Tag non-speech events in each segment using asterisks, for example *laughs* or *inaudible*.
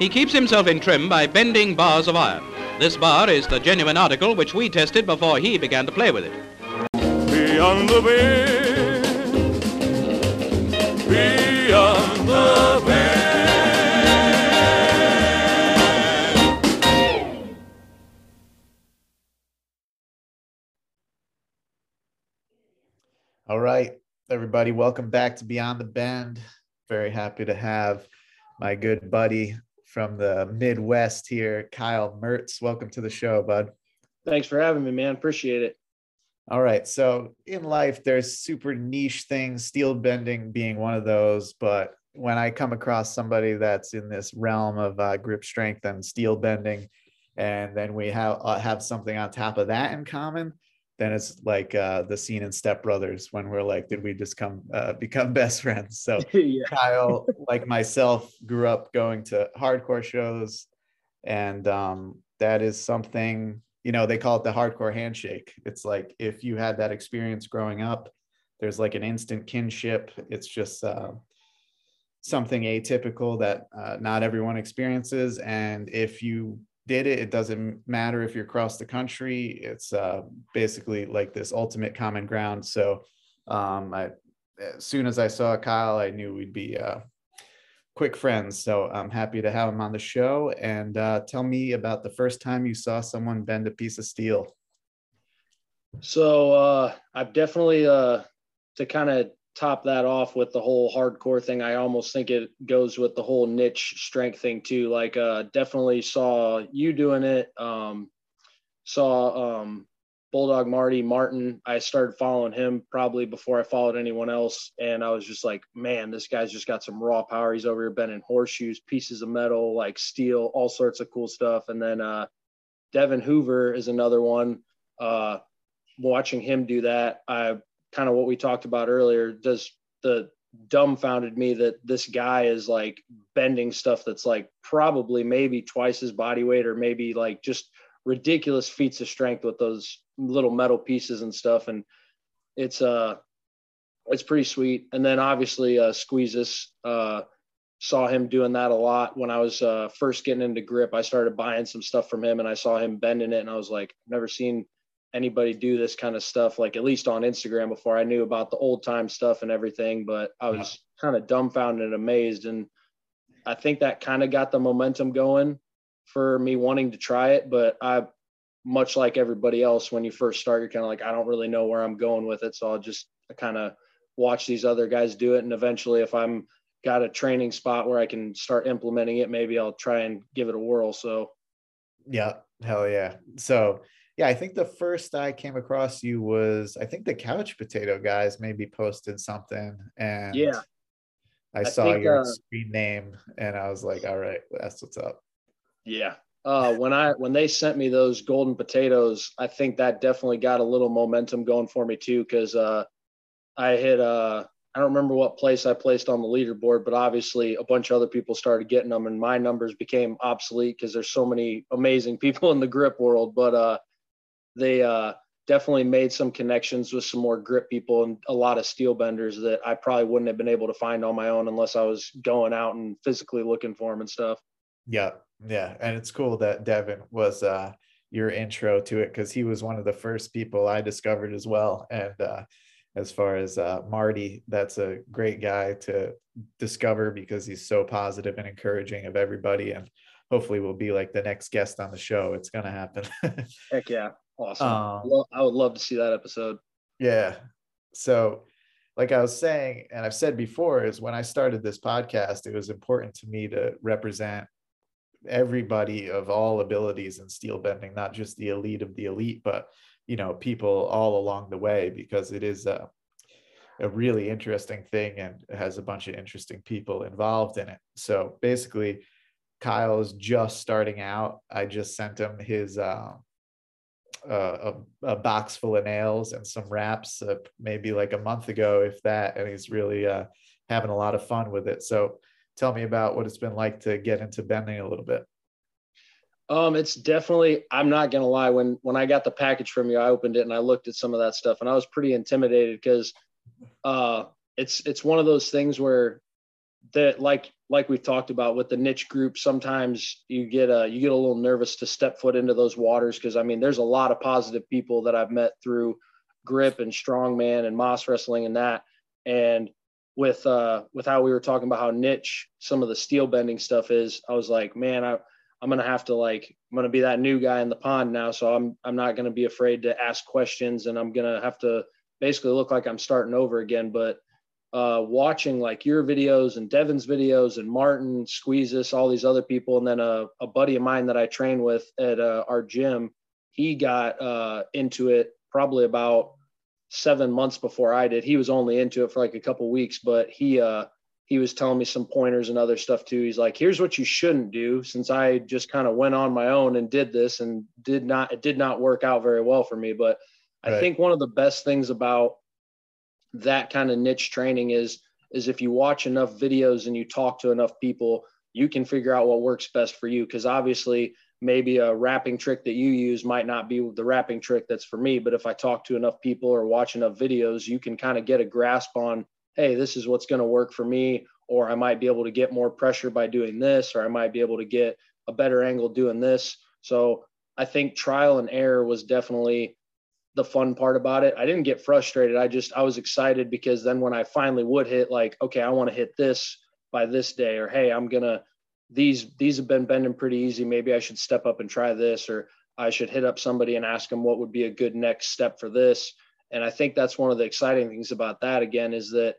He keeps himself in trim by bending bars of iron. This bar is the genuine article which we tested before he began to play with it. Beyond the bend, beyond the bend. All right, everybody, welcome back to Beyond the Bend. Very happy to have my good buddy from the Midwest here, Kyle Mertz. Welcome to the show, bud. Thanks for having me, man. Appreciate it. All right, so in life, there's super niche things, steel bending being one of those. But when I come across somebody that's in this realm of uh, grip strength and steel bending, and then we have uh, have something on top of that in common, then it's like uh, the scene in Step Brothers when we're like, did we just come uh, become *laughs* best friends? So *laughs* yeah. Kyle, *laughs* like myself, grew up going to hardcore shows, and um, that is something you know they call it the hardcore handshake. It's like if you had that experience growing up, there's like an instant kinship. It's just uh, something atypical that uh, not everyone experiences, and if you it. It doesn't matter if you're across the country. It's uh, basically like this ultimate common ground. So um, I, as soon as I saw Kyle, I knew we'd be uh, quick friends. So I'm happy to have him on the show. And uh, tell me about the first time you saw someone bend a piece of steel. So uh, I've definitely uh, to kind of top that off with the whole hardcore thing. I almost think it goes with the whole niche strength thing too. Like uh, definitely saw you doing it. Um, saw um, Bulldog Marty Martin. I started following him probably before I followed anyone else, and I was just like, man, this guy's just got some raw power. He's over here bending horseshoes, pieces of metal, like steel, all sorts of cool stuff. And then uh, Devin Hoover is another one. Uh, watching him do that, I kind of what we talked about earlier. Does the dumbfounded me that this guy is like bending stuff that's like probably maybe twice his body weight or maybe like just ridiculous feats of strength with those little metal pieces and stuff and it's uh it's pretty sweet and then obviously uh squeezes uh saw him doing that a lot when i was uh first getting into grip i started buying some stuff from him and i saw him bending it and i was like i've never seen anybody do this kind of stuff like at least on instagram before i knew about the old time stuff and everything but i was yeah. kind of dumbfounded and amazed and i think that kind of got the momentum going for me wanting to try it but i much like everybody else when you first start you're kind of like i don't really know where i'm going with it so i'll just kind of watch these other guys do it and eventually if i'm got a training spot where i can start implementing it maybe i'll try and give it a whirl so yeah hell yeah so yeah, I think the first I came across you was I think the couch potato guys maybe posted something and yeah, I, I saw think, your uh, screen name and I was like, all right, that's what's up. Yeah. Uh, when I when they sent me those golden potatoes, I think that definitely got a little momentum going for me too, because uh, I hit uh, I don't remember what place I placed on the leaderboard, but obviously a bunch of other people started getting them, and my numbers became obsolete because there's so many amazing *laughs* people in the grip world. But uh, they uh, definitely made some connections with some more grip people and a lot of steel benders that I probably wouldn't have been able to find on my own unless I was going out and physically looking for them and stuff. Yeah, yeah, and it's cool that Devin was uh, your intro to it because he was one of the first people I discovered as well. And uh, as far as uh, Marty, that's a great guy to discover because he's so positive and encouraging of everybody and hopefully we'll be like the next guest on the show. It's gonna happen. *laughs* Heck yeah. Awesome. Um, I would love to see that episode. Yeah. So, like I was saying, and I've said before, is when I started this podcast, it was important to me to represent everybody of all abilities in steel bending, not just the elite of the elite, but you know, people all along the way, because it is a, a really interesting thing and has a bunch of interesting people involved in it. So basically, Kyle is just starting out. I just sent him his uh, a, a, box full of nails and some wraps uh, maybe like a month ago, if that, and he's really uh, having a lot of fun with it. So tell me about what it's been like to get into bending a little bit. Um, it's definitely. I'm not gonna lie. When when I got the package from you, I opened it and I looked at some of that stuff, and I was pretty intimidated because uh, it's it's one of those things where that like like we've talked about with the niche group sometimes you get a you get a little nervous to step foot into those waters because i mean there's a lot of positive people that i've met through grip and strongman and moss wrestling and that. And with uh with how we were talking about how niche some of the steel bending stuff is i was like man i i'm gonna have to like i'm gonna be that new guy in the pond now so i'm i'm not gonna be afraid to ask questions and i'm gonna have to basically look like i'm starting over again. But uh, watching like your videos and Devin's videos and Martin Squeezes, all these other people, and then a, a buddy of mine that I train with at uh, our gym, he got uh, into it probably about seven months before I did. He was only into it for like a couple weeks, but he uh, he was telling me some pointers and other stuff too. He's like, "Here's what you shouldn't do." Since I just kind of went on my own and did this, and did not it did not work out very well for me, but I think one of the best things about that kind of niche training is is if you watch enough videos and you talk to enough people you can figure out what works best for you. Because obviously maybe a wrapping trick that you use might not be the wrapping trick that's for me but if i talk to enough people or watch enough videos you can kind of get a grasp on hey this is what's going to work for me or i might be able to get more pressure by doing this or i might be able to get a better angle doing this. So i think trial and error was definitely the fun part about it. I didn't get frustrated. I just I was excited because then when I finally would hit like, okay, I want to hit this by this day, or hey, I'm gonna these these have been bending pretty easy. Maybe I should step up and try this, or I should hit up somebody and ask them what would be a good next step for this. And I think that's one of the exciting things about that again is that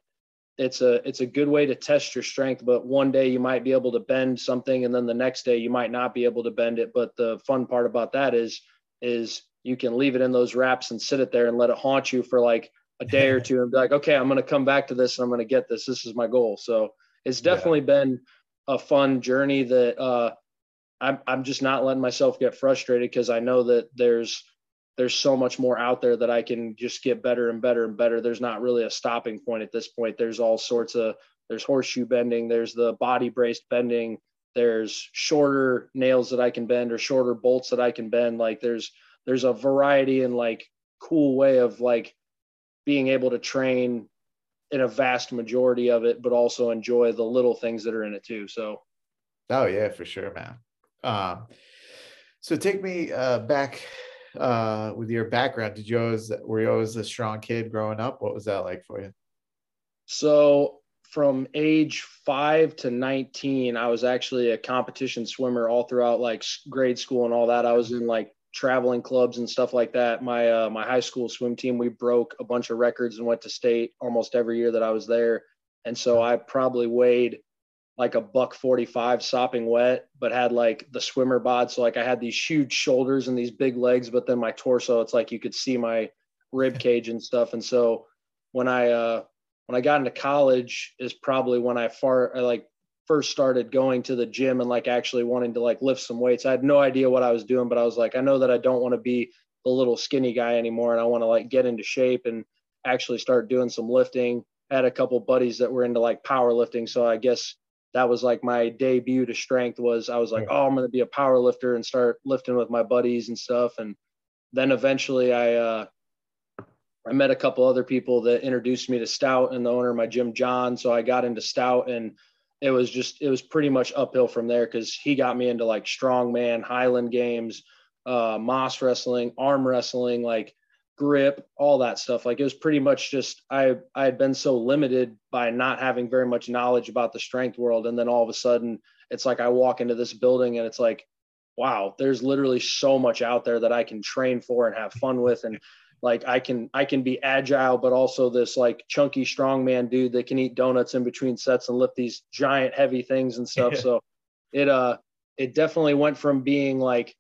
it's a it's a good way to test your strength but one day you might be able to bend something and then the next day you might not be able to bend it but the fun part about that is is you can leave it in those wraps and sit it there and let it haunt you for like a day or *laughs* two and be like, okay, I'm going to come back to this and I'm going to get this. This is my goal. So it's definitely yeah. been a fun journey that uh, I'm, I'm just not letting myself get frustrated because I know that there's, there's so much more out there that I can just get better and better and better. There's not really a stopping point at this point. There's all sorts of, there's horseshoe bending, there's the body braced bending, there's shorter nails that I can bend or shorter bolts that I can bend. Like there's, there's a variety and like cool way of like being able to train in a vast majority of it, but also enjoy the little things that are in it too. So, oh yeah, for sure, man. Um, so take me uh, back uh, with your background. Did you always were you always a strong kid growing up? What was that like for you? So from age five to 19, I was actually a competition swimmer all throughout like grade school and all that. I was in like traveling clubs and stuff like that. My uh, my high school swim team, we broke a bunch of records and went to state almost every year that I was there. And so I probably weighed like a buck 45 sopping wet, but had like the swimmer bod. So like I had these huge shoulders and these big legs, but then my torso, it's like you could see my rib *laughs* cage and stuff. And so when I uh when I got into college is probably when I far I like first started going to the gym and like actually wanting to like lift some weights. I had no idea what I was doing, but I was like, I know that I don't want to be the little skinny guy anymore. And I want to like get into shape and actually start doing some lifting. I had a couple buddies that were into like powerlifting. So I guess that was like my debut to strength was I was like, oh, I'm going to be a power lifter and start lifting with my buddies and stuff. And then eventually I, uh, I met a couple other people that introduced me to stout and the owner of my gym, John. So I got into stout and it was just it was pretty much uphill from there because he got me into like strongman, Highland games, uh, Moss wrestling, arm wrestling, like grip, all that stuff. Like it was pretty much just I I had been so limited by not having very much knowledge about the strength world, and then all of a sudden it's like I walk into this building and it's like, wow, there's literally so much out there that I can train for and have fun with, and like I can I can be agile, but also this like chunky strongman dude that can eat donuts in between sets and lift these giant heavy things and stuff. *laughs* so it uh it definitely went from being like,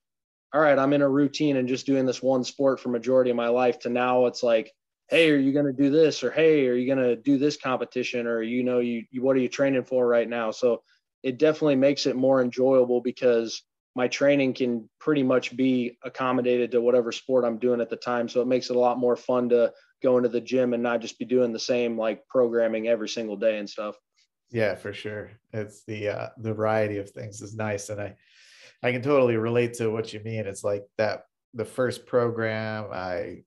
all right, I'm in a routine and just doing this one sport for majority of my life to now it's like, hey, are you gonna do this or hey, are you gonna do this competition or you know you, you what are you training for right now? So it definitely makes it more enjoyable because my training can pretty much be accommodated to whatever sport I'm doing at the time. So it makes it a lot more fun to go into the gym and not just be doing the same like programming every single day and stuff. Yeah, for sure. It's the uh, the variety of things is nice, and I I can totally relate to what you mean. It's like that the first program I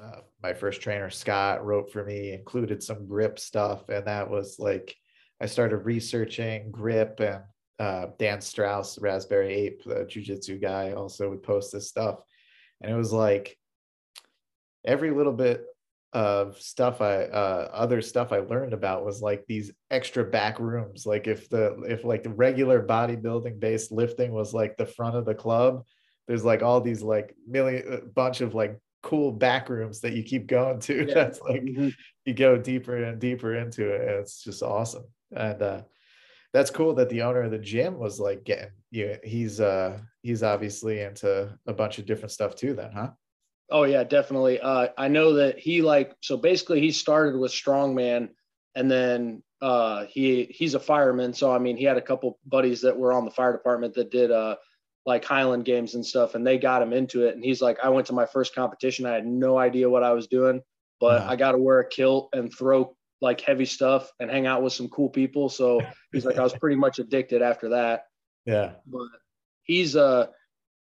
uh, my first trainer Scott wrote for me included some grip stuff, and that was like I started researching grip and uh, Dan Strauss, Raspberry Ape, the jujitsu guy, also would post this stuff. And it was like every little bit of stuff I uh other stuff I learned about was like these extra back rooms. Like if the if like the regular bodybuilding based lifting was like the front of the club, there's like all these like million uh, bunch of like cool back rooms that you keep going to. *laughs* Yeah. That's like Mhm. you go deeper and deeper into it. And it's just awesome. And uh that's cool that the owner of the gym was like getting you he's uh he's obviously into a bunch of different stuff too then, huh? Oh yeah, definitely. Uh, I know that he like so basically he started with strongman, and then uh, he he's a fireman. So I mean, he had a couple buddies that were on the fire department that did uh, like Highland games and stuff, and they got him into it. And he's like, I went to my first competition. I had no idea what I was doing, but Wow. I got to wear a kilt and throw like heavy stuff and hang out with some cool people. So he's like, I was pretty much addicted after that Yeah. but he's uh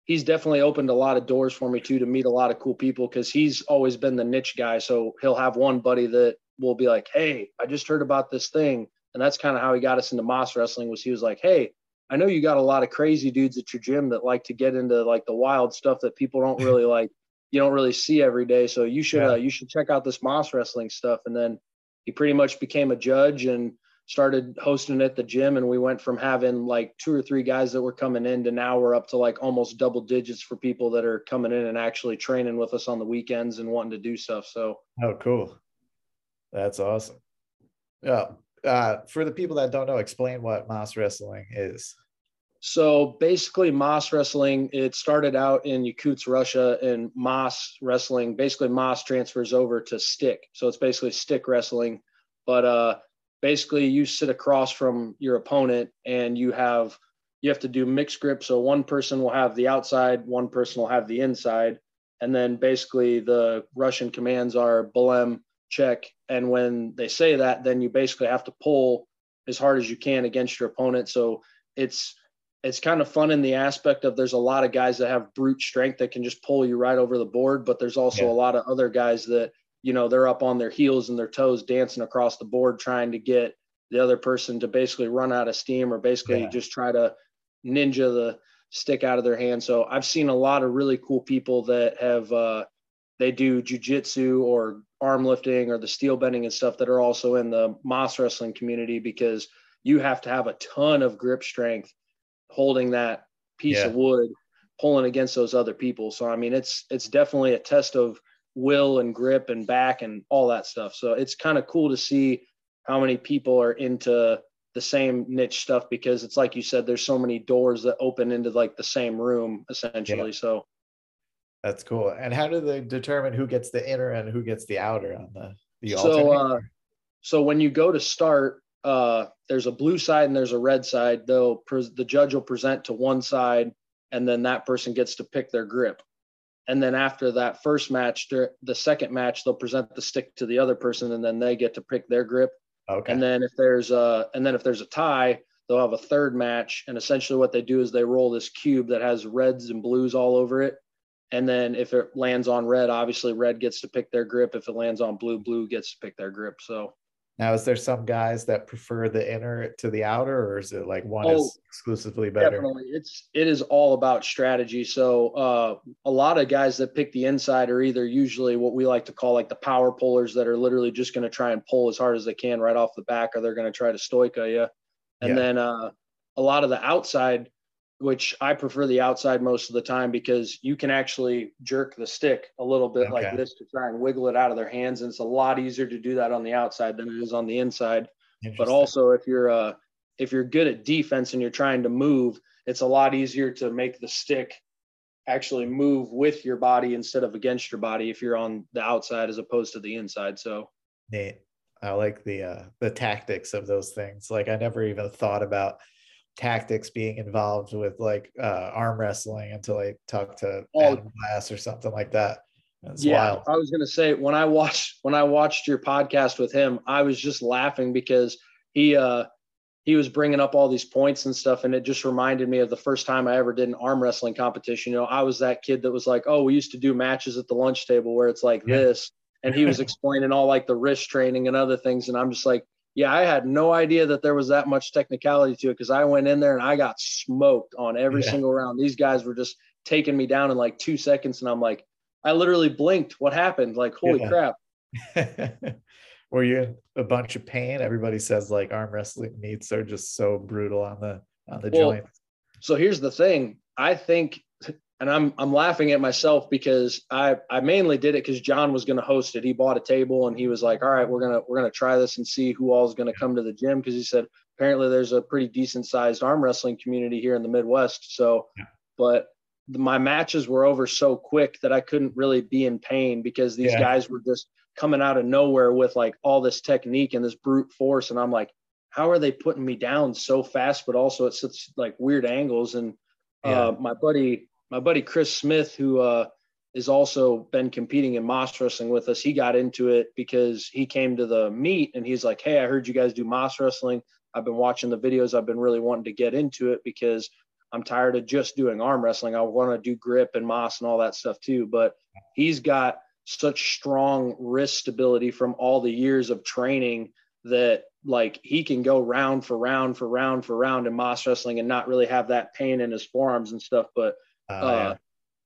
he's definitely opened a lot of doors for me too to meet a lot of cool people because he's always been the niche guy so he'll have one buddy that will be like hey i just heard about this thing and that's kind of how he got us into moss wrestling was he was like hey i know you got a lot of crazy dudes at your gym that like to get into like the wild stuff that people don't really *laughs* like you don't really see every day so you should Yeah. uh, you should check out this moss wrestling stuff and then he pretty much became a judge and started hosting at the gym and we went from having like two or three guys that were coming in to now we're up to like almost double digits for people that are coming in and actually training with us on the weekends and wanting to do stuff so Oh, cool. That's awesome. Yeah. Uh, for the people that don't know, explain what Moss Wrestling is. So basically moss wrestling it started out in yakutsk russia and moss wrestling basically moss transfers over to stick. So it's basically stick wrestling but uh basically you sit across from your opponent and you have you have to do mixed grip. So one person will have the outside one person will have the inside. And then basically the russian commands are belem check and when they say that then you basically have to pull as hard as you can against your opponent. So it's it's kind of fun in the aspect of there's a lot of guys that have brute strength that can just pull you right over the board but there's also Yeah. a lot of other guys that you know they're up on their heels and their toes dancing across the board trying to get the other person to basically run out of steam or basically Yeah. just try to ninja the stick out of their hand so i've seen a lot of really cool people that have uh they do jujitsu or arm lifting or the steel bending and stuff that are also in the moss wrestling community because you have to have a ton of grip strength holding that piece Yeah. of wood pulling against those other people. So i mean it's it's definitely a test of will and grip and back and all that stuff. So it's kind of cool to see how many people are into the same niche stuff because it's like you said there's so many doors that open into like the same room essentially. So That's cool. And how do they determine who gets the inner and who gets the outer on the the So, uh, so when you go to start uh, there's a blue side and there's a red side. They'll pres the judge will present to one side and then that person gets to pick their grip. And then after that first match the second match they'll present the stick to the other person and then they get to pick their grip. Okay. and then if there's a and then if there's a tie they'll have a third match. And essentially what they do is they roll this cube that has reds and blues all over it. And then if it lands on red obviously red gets to pick their grip. If it lands on blue blue gets to pick their grip. So now, is there some guys that prefer the inner to the outer, or is it like one Oh, is exclusively better? definitely it's it is all about strategy so uh, a lot of guys that pick the inside are either usually what we like to call like the power pullers that are literally just going to try and pull as hard as they can right off the back or they're going to try to stoika you and Yeah. then uh, a lot of the outside which i prefer the outside most of the time because you can actually jerk the stick a little bit like this to try and wiggle it out of their hands and it's a lot easier to do that on the outside than it is on the inside but also if you're uh if you're good at defense and you're trying to move it's a lot easier to make the stick actually move with your body instead of against your body if you're on the outside as opposed to the inside so Neat. I like the uh the tactics of those things. Like I never even thought about tactics being involved with like uh arm wrestling until I talked to Oh. Adam Glass or something like that. It's yeah wild. i was going to say when i watched when i watched your podcast with him i was just laughing because he uh he was bringing up all these points and stuff and it just reminded me of the first time i ever did an arm wrestling competition you know i was that kid that was like oh we used to do matches at the lunch table where it's like Yeah. this and he was *laughs* explaining all like the wrist training and other things and i'm just like yeah, I had no idea that there was that much technicality to it because I went in there and I got smoked on every Yeah. single round. These guys were just taking me down in like two seconds, and I'm like, I literally blinked. What happened? Like, holy Yeah. crap! *laughs* Were you in a bunch of pain? Everybody says like arm wrestling meets are just so brutal on the on the Well, joints. So here's the thing. I think, and I'm I'm laughing at myself because I I mainly did it because John was going to host it. He bought a table and he was like, "All right, we're gonna we're gonna try this and see who all is going to come to the gym." Because he said apparently there's a pretty decent sized arm wrestling community here in the Midwest. So, Yeah. but the, my matches were over so quick that I couldn't really be in pain because these Yeah. guys were just coming out of nowhere with like all this technique and this brute force, and I'm like how are they putting me down so fast, but also at such like weird angles? And Yeah. uh, my buddy, my buddy Chris Smith, who uh, has also been competing in Moss wrestling with us, he got into it because he came to the meet and he's like, "Hey, I heard you guys do Moss wrestling. I've been watching the videos. I've been really wanting to get into it because I'm tired of just doing arm wrestling. I want to do grip and Moss and all that stuff too." But he's got such strong wrist stability from all the years of training that like he can go round for round for round for round in Moss wrestling and not really have that pain in his forearms and stuff. But Uh, uh,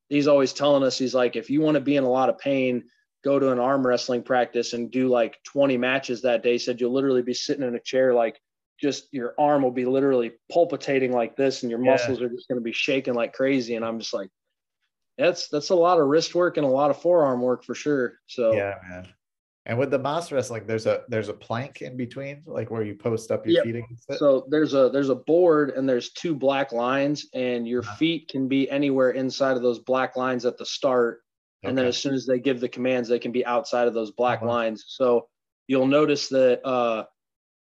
he's always telling us he's like, if you want to be in a lot of pain, go to an arm wrestling practice and do like 20 matches that day. He said you'll literally be sitting in a chair like just your arm will be literally palpitating like this and your Yeah. muscles are just going to be shaking like crazy. And I'm just like, that's that's a lot of wrist work and a lot of forearm work for sure. So yeah, man. And with the Moss wrestling, there's a there's a plank in between, like where you post up your Yep. feet against it. So there's a there's a board and there's two black lines and your Uh-huh. feet can be anywhere inside of those black lines at the start and then as soon as they give the commands they can be outside of those black wow. lines. So you'll notice that uh,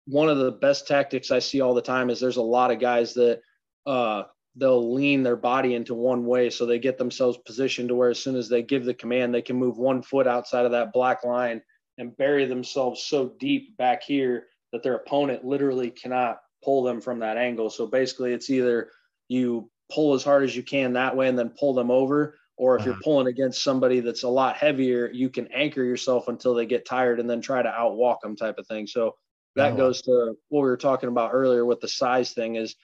one of the best tactics I see all the time is there's a lot of guys that uh, they'll lean their body into one way so they get themselves positioned to where as soon as they give the command they can move one foot outside of that black line and bury themselves so deep back here that their opponent literally cannot pull them from that angle. So basically, it's either you pull as hard as you can that way and then pull them over, or if you're Uh-huh. pulling against somebody that's a lot heavier, you can anchor yourself until they get tired and then try to outwalk them, type of thing. So that Oh, goes to what we were talking about earlier with the size thing. Is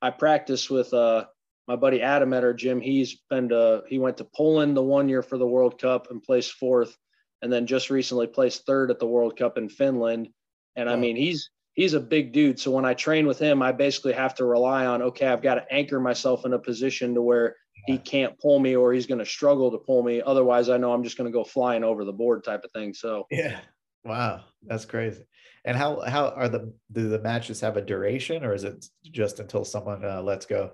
I practice with uh, my buddy Adam at our gym. He's been to he went to Poland the one year for the World Cup and placed fourth and then just recently placed third at the World Cup in Finland. And I mean, he's he's a big dude. So when I train with him, I basically have to rely on okay, I've got to anchor myself in a position to where he can't pull me or he's going to struggle to pull me. Otherwise, I know I'm just going to go flying over the board type of thing. So Yeah. Wow, that's crazy. And how how are the do the matches have a duration or is it just until someone uh, lets go?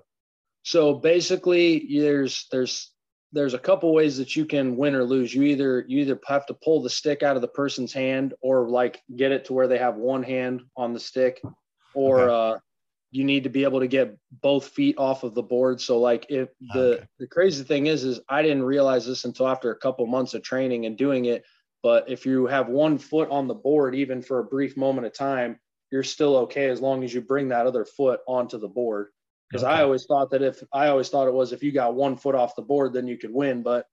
So basically, there's there's there's a couple ways that you can win or lose. You either you either have to pull the stick out of the person's hand, or like get it to where they have one hand on the stick, or Okay. uh, you need to be able to get both feet off of the board. So like if the Okay. the crazy thing is is I didn't realize this until after a couple months of training and doing it. But if you have one foot on the board, even for a brief moment of time, you're still okay as long as you bring that other foot onto the board because I always thought that if I always thought it was if you got one foot off the board, then you could win. But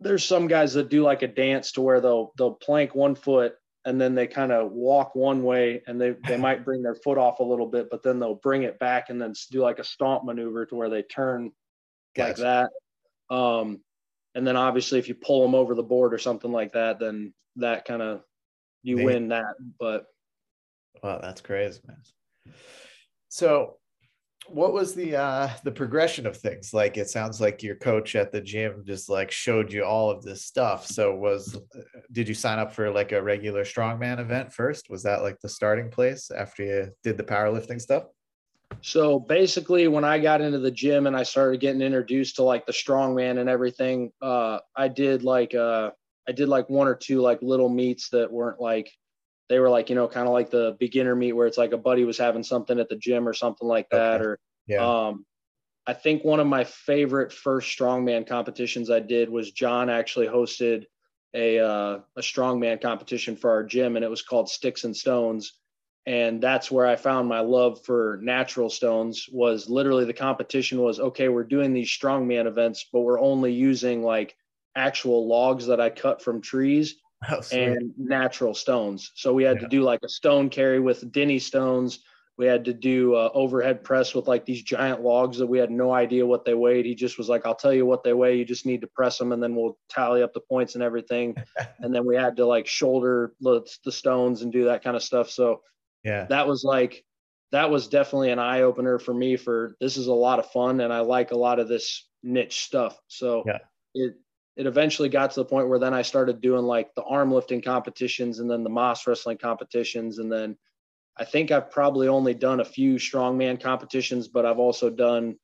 there's some guys that do like a dance to where they'll they'll plank one foot and then they kind of walk one way and they they might bring their foot off a little bit, but then they'll bring it back and then do like a stomp maneuver to where they turn like that. Um, and then obviously if you pull them over the board or something like that, then that kind of you Neat. win that. But Wow, that's crazy, man. So what was the uh the progression of things? Like it sounds like your coach at the gym just like showed you all of this stuff. So was did you sign up for like a regular strongman event first? Was that like the starting place after you did the powerlifting stuff? So basically, when I got into the gym and I started getting introduced to like the strongman and everything, uh, I did like uh, I did like one or two like little meets that weren't like they were like you know kind of like the beginner meet where it's like a buddy was having something at the gym or something like that Okay. or yeah um, I think one of my favorite first strongman competitions I did was John actually hosted a uh, a strongman competition for our gym, and it was called Sticks and Stones. And that's where I found my love for natural stones. Was literally the competition was okay. We're doing these strongman events, but we're only using like actual logs that I cut from trees, Oh, and natural stones. So we had Yeah. to do like a stone carry with Dinnie stones. We had to do uh, overhead press with like these giant logs that we had no idea what they weighed. He just was like, "I'll tell you what they weigh. You just need to press them, and then we'll tally up the points and everything." *laughs* and then we had to like shoulder the, the stones and do that kind of stuff. So yeah. that was like that was definitely an eye opener for me. For this is a lot of fun, and I like a lot of this niche stuff. So Yeah. it it eventually got to the point where then I started doing like the arm lifting competitions and then the Moss wrestling competitions. And then I think I've probably only done a few strongman competitions, but I've also done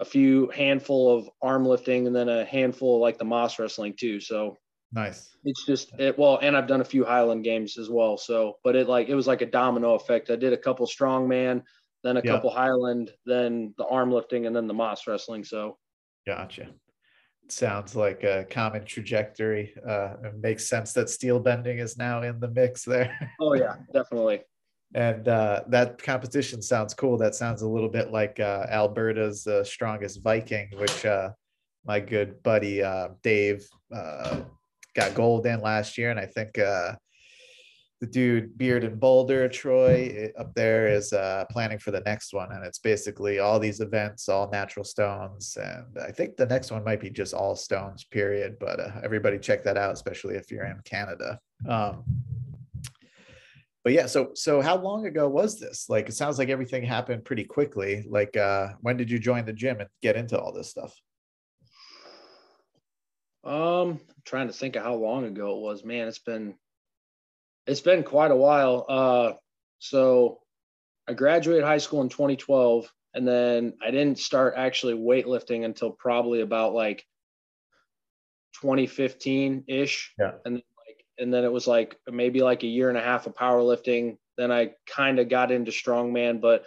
a few handful of arm lifting and then a handful of like the Moss wrestling too. So Nice. it's just it well, and I've done a few Highland games as well. So, but it like it was like a domino effect. I did a couple strongman, then a Yeah. couple Highland, then the arm lifting, and then the Moss wrestling. So Gotcha. Sounds like a common trajectory. Uh, it makes sense that steel bending is now in the mix there. *laughs* oh yeah, definitely. and uh, that competition sounds cool. That sounds a little bit like uh, Alberta's uh, strongest Viking, which uh, my good buddy uh, Dave uh, got gold in last year, and I think uh, the dude Beard and Boulder Troy up there is uh, planning for the next one, and it's basically all these events, all natural stones, and I think the next one might be just all stones. Period. But uh, everybody check that out, especially if you're in Canada. Um, but yeah so so how long ago was this like it sounds like everything happened pretty quickly like uh when did you join the gym and get into all this stuff Um, I'm trying to think of how long ago it was. Man, it's been it's been quite a while. Uh, so I graduated high school in 2012, and then I didn't start actually weightlifting until probably about like 2015 ish. Yeah. And then like, and then it was like maybe like a year and a half of powerlifting. Then I kind of got into strongman, but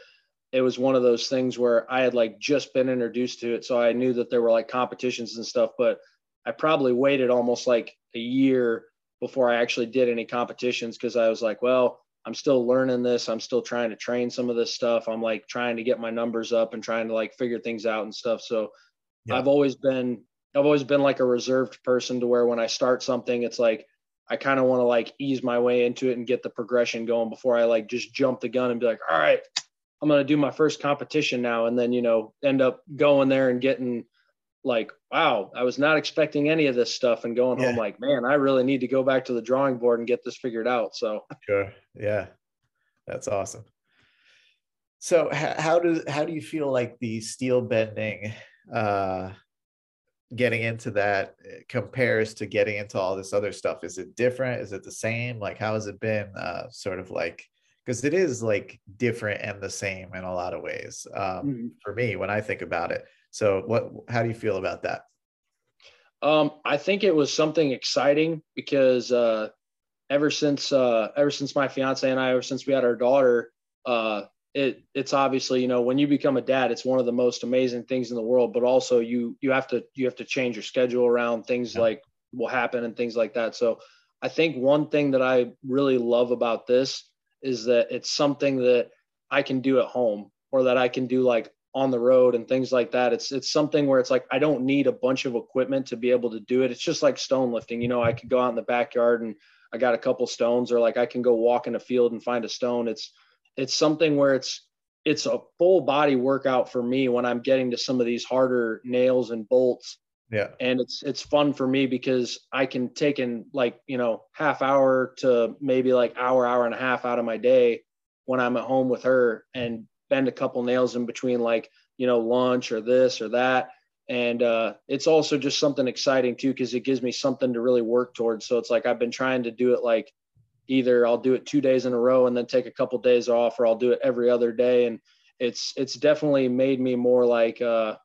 it was one of those things where I had like just been introduced to it, so I knew that there were like competitions and stuff, but I probably waited almost like a year before I actually did any competitions because I was like, well, I'm still learning this. I'm still trying to train some of this stuff. I'm like trying to get my numbers up and trying to like figure things out and stuff. So Yeah. I've always been I've always been like a reserved person to where when I start something, it's like I kind of want to like ease my way into it and get the progression going before I like just jump the gun and be like, all right, I'm gonna do my first competition now, and then you know end up going there and getting like, wow, I was not expecting any of this stuff, and going home like, man, I really need to go back to the drawing board and get this figured out. So sure. Yeah. That's awesome. So how do how do you feel like the steel bending uh getting into that uh, compares to getting into all this other stuff? Is it different? Is it the same? Like how has it been uh sort of like because it is like different and the same in a lot of ways. Um for me when i think about it so what how do you feel about that Um, I think it was something exciting because uh, ever since uh, ever since my fiance and I, ever since we had our daughter, uh, it it's obviously you know when you become a dad, it's one of the most amazing things in the world. But also you you have to you have to change your schedule around things Yeah. like will happen and things like that. So I think one thing that I really love about this is that it's something that I can do at home or that I can do like on the road and things like that. It's it's something where it's like I don't need a bunch of equipment to be able to do it. It's just like stone lifting. You know, I could go out in the backyard and I got a couple stones, or like I can go walk in a field and find a stone. It's it's something where it's it's a full body workout for me when I'm getting to some of these harder nails and bolts yeah and it's it's fun for me because I can take in like you know half hour to maybe like hour hour and a half out of my day when I'm at home with her and bend a couple nails in between like you know lunch or this or that. And uh, it's also just something exciting too because it gives me something to really work towards. So it's like I've been trying to do it like either I'll do it two days in a row and then take a couple days off or I'll do it every other day. And it's it's definitely made me more like uh,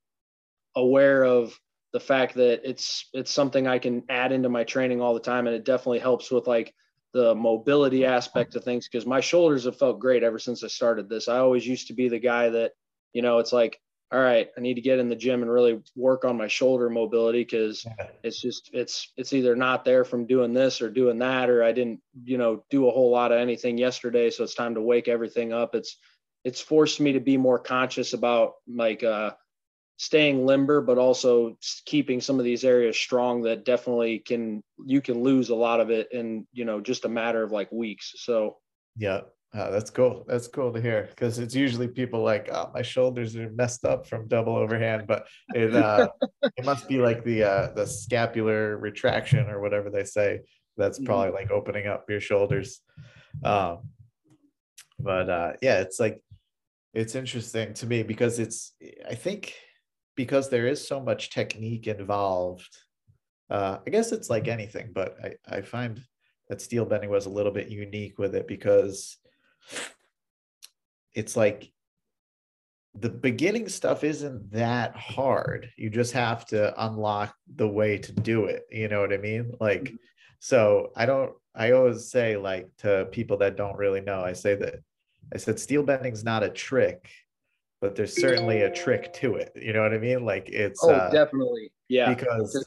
aware of the fact that it's it's something I can add into my training all the time, and it definitely helps with like the mobility aspect of things because my shoulders have felt great ever since I started this. I always used to be the guy that, you know, it's like, all right, I need to get in the gym and really work on my shoulder mobility because it's just it's it's either not there from doing this or doing that, or I didn't, you know, do a whole lot of anything yesterday, so it's time to wake everything up. It's it's forced me to be more conscious about like uh staying limber, but also keeping some of these areas strong that definitely can you can lose a lot of it in you know just a matter of like weeks. So yeah, uh, that's cool. That's cool to hear because it's usually people like, oh, my shoulders are messed up from double overhand, but it uh, *laughs* it must be like the uh, the scapular retraction or whatever they say. That's mm-hmm. probably like opening up your shoulders. Um, but uh, yeah, it's like it's interesting to me because it's I think because there is so much technique involved. Uh, I guess it's like anything, but I, I find that steel bending was a little bit unique with it because it's like the beginning stuff isn't that hard. You just have to unlock the way to do it. You know what I mean? Like, mm-hmm. so I don't, I always say, like, to people that don't really know, I say that I said steel bending's not a trick, but there's certainly a trick to it. You know what I mean? Like, it's, oh, uh, definitely. Yeah. Because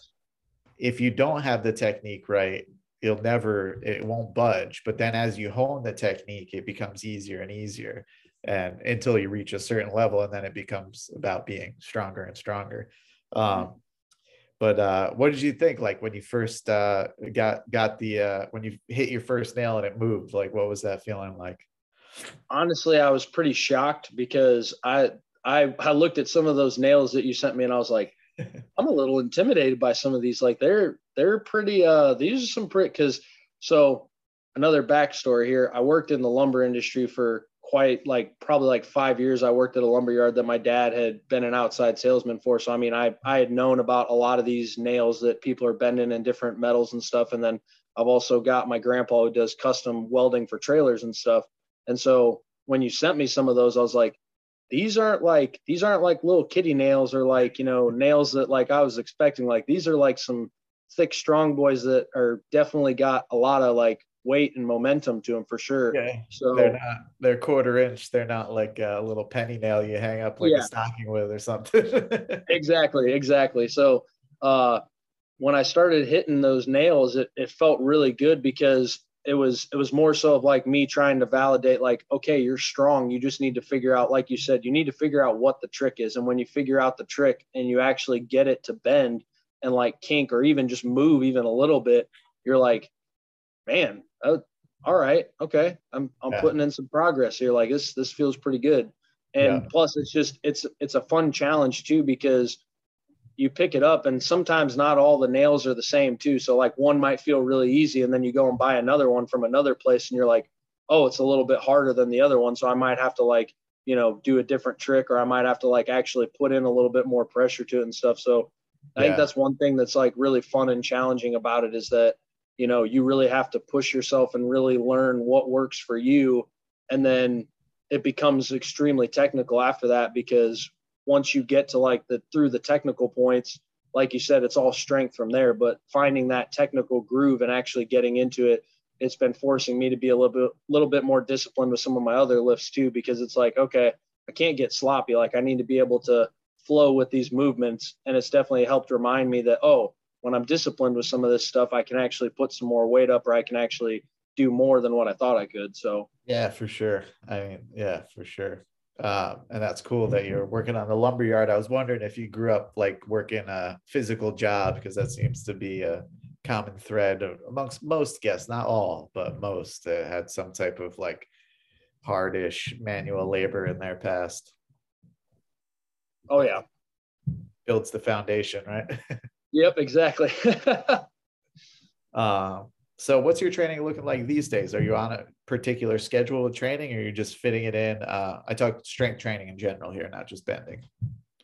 if you don't have the technique right, you'll never it won't budge but then as you hone the technique it becomes easier and easier and until you reach a certain level and then it becomes about being stronger and stronger um, but uh, what did you think like when you first uh, got got the uh, when you hit your first nail and it moved like what was that feeling like honestly i was pretty shocked because i i i looked at some of those nails that you sent me and i was like *laughs* i'm a little intimidated by some of these. Like they're they're pretty uh these are some pretty because so another backstory here. I worked in the lumber industry for quite like probably like five years. I worked at a lumber yard that my dad had been an outside salesman for. So i mean i i had known about a lot of these nails that people are bending in different metals and stuff. And then i've also got my grandpa who does custom welding for trailers and stuff and so when you sent me some of those i was like these aren't like these aren't like little kitty nails or like you know nails that like i was expecting like these are like some thick, strong boys that are definitely got a lot of like weight and momentum to them for sure. Yeah. So they're not they're quarter inch. They're not like a little penny nail you hang up like yeah. a stocking with or something. *laughs* exactly, exactly. So uh when I started hitting those nails, it, it felt really good because it was it was more so of like me trying to validate like okay you're strong you just need to figure out like you said you need to figure out what the trick is and when you figure out the trick and you actually get it to bend and like kink or even just move even a little bit, you're like, man, oh, all right, okay, I'm I'm yeah. putting in some progress here. Like this this feels pretty good. And yeah. plus, it's just it's it's a fun challenge too because you pick it up and sometimes not all the nails are the same too. So like one might feel really easy and then you go and buy another one from another place and you're like, oh, it's a little bit harder than the other one. So I might have to like, you know, do a different trick or I might have to like actually put in a little bit more pressure to it and stuff. So I yeah. think that's one thing that's like really fun and challenging about it is that, you know, you really have to push yourself and really learn what works for you. And then it becomes extremely technical after that because once you get to like the through the technical points, like you said, it's all strength from there. But finding that technical groove and actually getting into it, it's been forcing me to be a little bit little bit more disciplined with some of my other lifts too, because it's like, okay, I can't get sloppy. Like I need to be able to flow with these movements. And it's definitely helped remind me that, oh, when I'm disciplined with some of this stuff, I can actually put some more weight up or I can actually do more than what I thought I could. So, yeah, for sure. I mean, yeah, for sure. Um, and that's cool that you're working on the lumber yard. I was wondering if you grew up like working a physical job because that seems to be a common thread amongst most guests, not all, but most that had some type of like hardish manual labor in their past. Oh yeah. Builds the foundation, right? *laughs* yep, exactly. uh, *laughs* so what's your training looking like these days? Are you on a particular schedule with training or you're you just fitting it in? Uh, I talk strength training in general here, not just bending.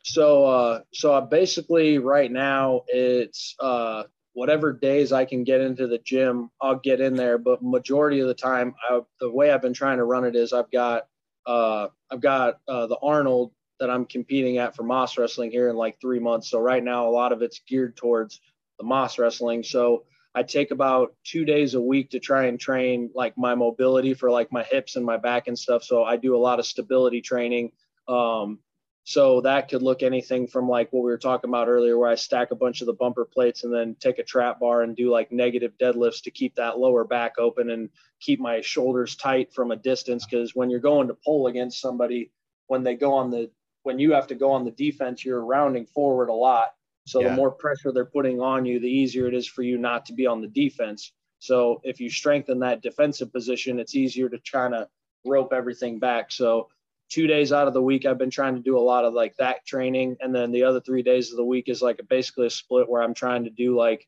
So uh so I basically right now it's uh whatever days I can get into the gym, I'll get in there. But majority of the time, I, the way I've been trying to run it is I've got uh, I've got uh, the Arnold that I'm competing at for Moss Wrestling here in like three months. So right now, a lot of it's geared towards the Moss Wrestling. So I take about two days a week to try and train like my mobility for like my hips and my back and stuff. So I do a lot of stability training. Um, so that could look anything from like what we were talking about earlier, where I stack a bunch of the bumper plates and then take a trap bar and do like negative deadlifts to keep that lower back open and keep my shoulders tight from a distance. Because when you're going to pull against somebody, when they go on the when you have to go on the defense, you're rounding forward a lot. So Yeah. the more pressure they're putting on you, the easier it is for you not to be on the defense. So if you strengthen that defensive position, it's easier to try to rope everything back. So two days out of the week, I've been trying to do a lot of like that training. And then the other three days of the week is like a, basically a split where I'm trying to do like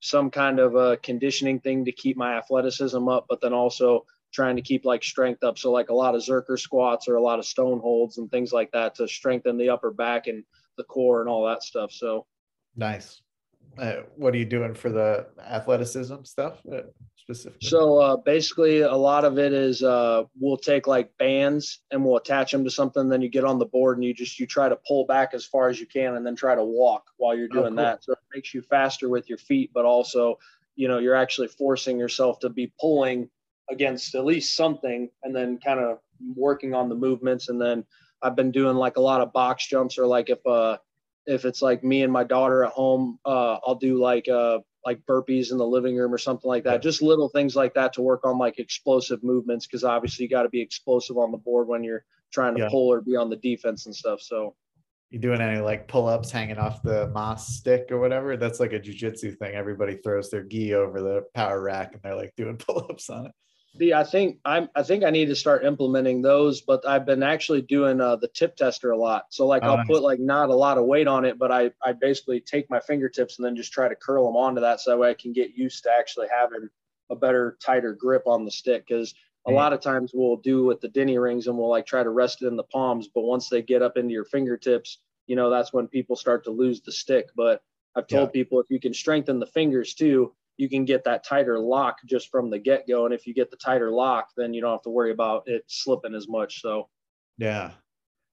some kind of a conditioning thing to keep my athleticism up, but then also trying to keep like strength up. So like a lot of Zercher squats or a lot of stone holds and things like that to strengthen the upper back and the core and all that stuff. So Nice. Uh, what are you doing for the athleticism stuff uh, specifically? So uh, basically, a lot of it is uh, we'll take like bands and we'll attach them to something. Then you get on the board and you just you try to pull back as far as you can, and then try to walk while you're Oh, doing cool. that. So it makes you faster with your feet, but also you know you're actually forcing yourself to be pulling against at least something, and then kind of working on the movements. And then I've been doing like a lot of box jumps, or like if uh if it's like me and my daughter at home, uh, I'll do like uh like burpees in the living room or something like that. Just little things like that to work on like explosive movements because obviously you got to be explosive on the board when you're trying to Yeah. pull or be on the defense and stuff. So you doing any like pull-ups hanging off the mas stick or whatever? That's like a jujitsu thing. Everybody throws their gi over the power rack and they're like doing *laughs* pull-ups on it. The I think I'm I think I need to start implementing those, but I've been actually doing uh, the tip tester a lot. So like Oh, I'll nice. put like not a lot of weight on it, but I I basically take my fingertips and then just try to curl them onto that so that way I can get used to actually having a better tighter grip on the stick because a lot of times we'll do with the Dinnie rings and we'll like try to rest it in the palms, but once they get up into your fingertips, you know that's when people start to lose the stick. But I've told people if you can strengthen the fingers too, you can get that tighter lock just from the get go. And if you get the tighter lock, then you don't have to worry about it slipping as much. So Yeah.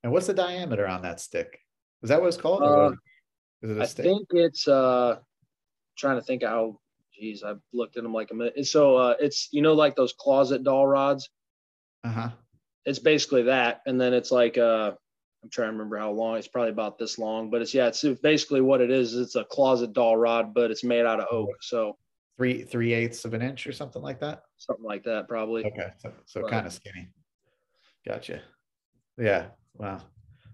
And what's the diameter on that stick? Is that what it's called? Uh? Is it a I stick? think it's uh trying to think how geez, I've looked at them like a minute. So uh it's you know like those closet doll rods. Uh-huh. It's basically that. And then it's like uh I'm trying to remember how long. It's probably about this long, but it's yeah, it's basically what it is. It's a closet doll rod, but it's made out of oak. So Three three eighths of an inch or something like that. something like that probably. Okay. So, so Right. kind of skinny. Gotcha. Yeah. Wow.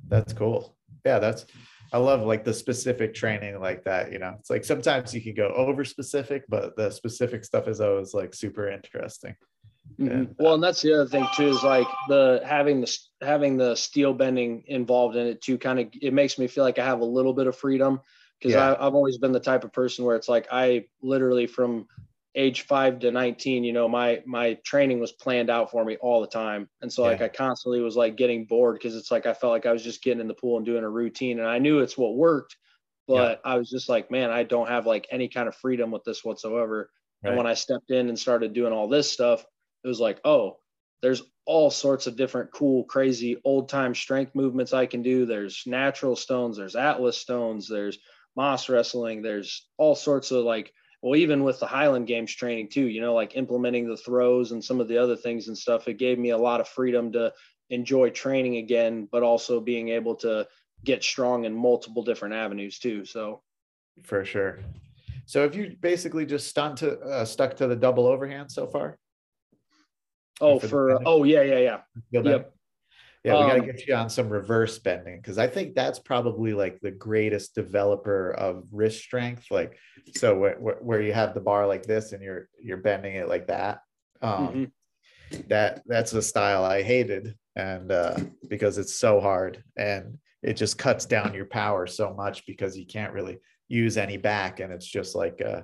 That's cool. Yeah, that's I love like the specific training like that, you know. It's like sometimes you can go over specific, but the specific stuff is always like super interesting. Mhm. And, Well, and that's the other thing too is like the having the having the steel bending involved in it too. Kind of it makes me feel like I have a little bit of freedom because Yeah. I've always been the type of person where it's like I literally from age five to 19 you know my my training was planned out for me all the time and so like Yeah. i constantly was like getting bored because it's like i felt like i was just getting in the pool and doing a routine and i knew it's what worked but i was just like man i don't have like any kind of freedom with this whatsoever and when I stepped in and started doing all this stuff, it was like, oh, there's all sorts of different cool, crazy old time strength movements I can do. There's natural stones, there's Atlas stones, there's mas wrestling, there's all sorts of like, well, even with the Highland Games training too, you know, like implementing the throws and some of the other things and stuff, it gave me a lot of freedom to enjoy training again, but also being able to get strong in multiple different avenues too. So, for sure. So have you basically just stuck to uh, stuck to the double overhand so far? oh, For for, oh, yeah, yeah, yeah. Yep. Yeah, we got to Um, get you on some reverse bending because I think that's probably like the greatest developer of wrist strength. Like, so where, where, you have the bar like this and you're you're bending it like that. Um, Mhm. That that's a style I hated, and uh, because it's so hard and it just cuts down your power so much because you can't really use any back and it's just like uh,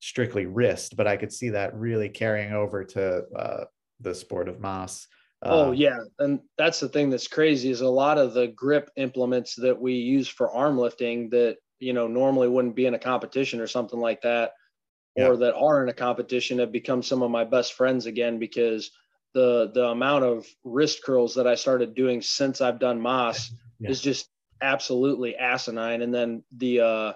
strictly wrist. But I could see that really carrying over to uh, the sport of Mas. Oh Uh, yeah, and that's the thing that's crazy is a lot of the grip implements that we use for arm lifting that you know normally wouldn't be in a competition or something like that, or that are in a competition have become some of my best friends again because the the amount of wrist curls that I started doing since I've done Mas Yeah. is just absolutely asinine. And then the uh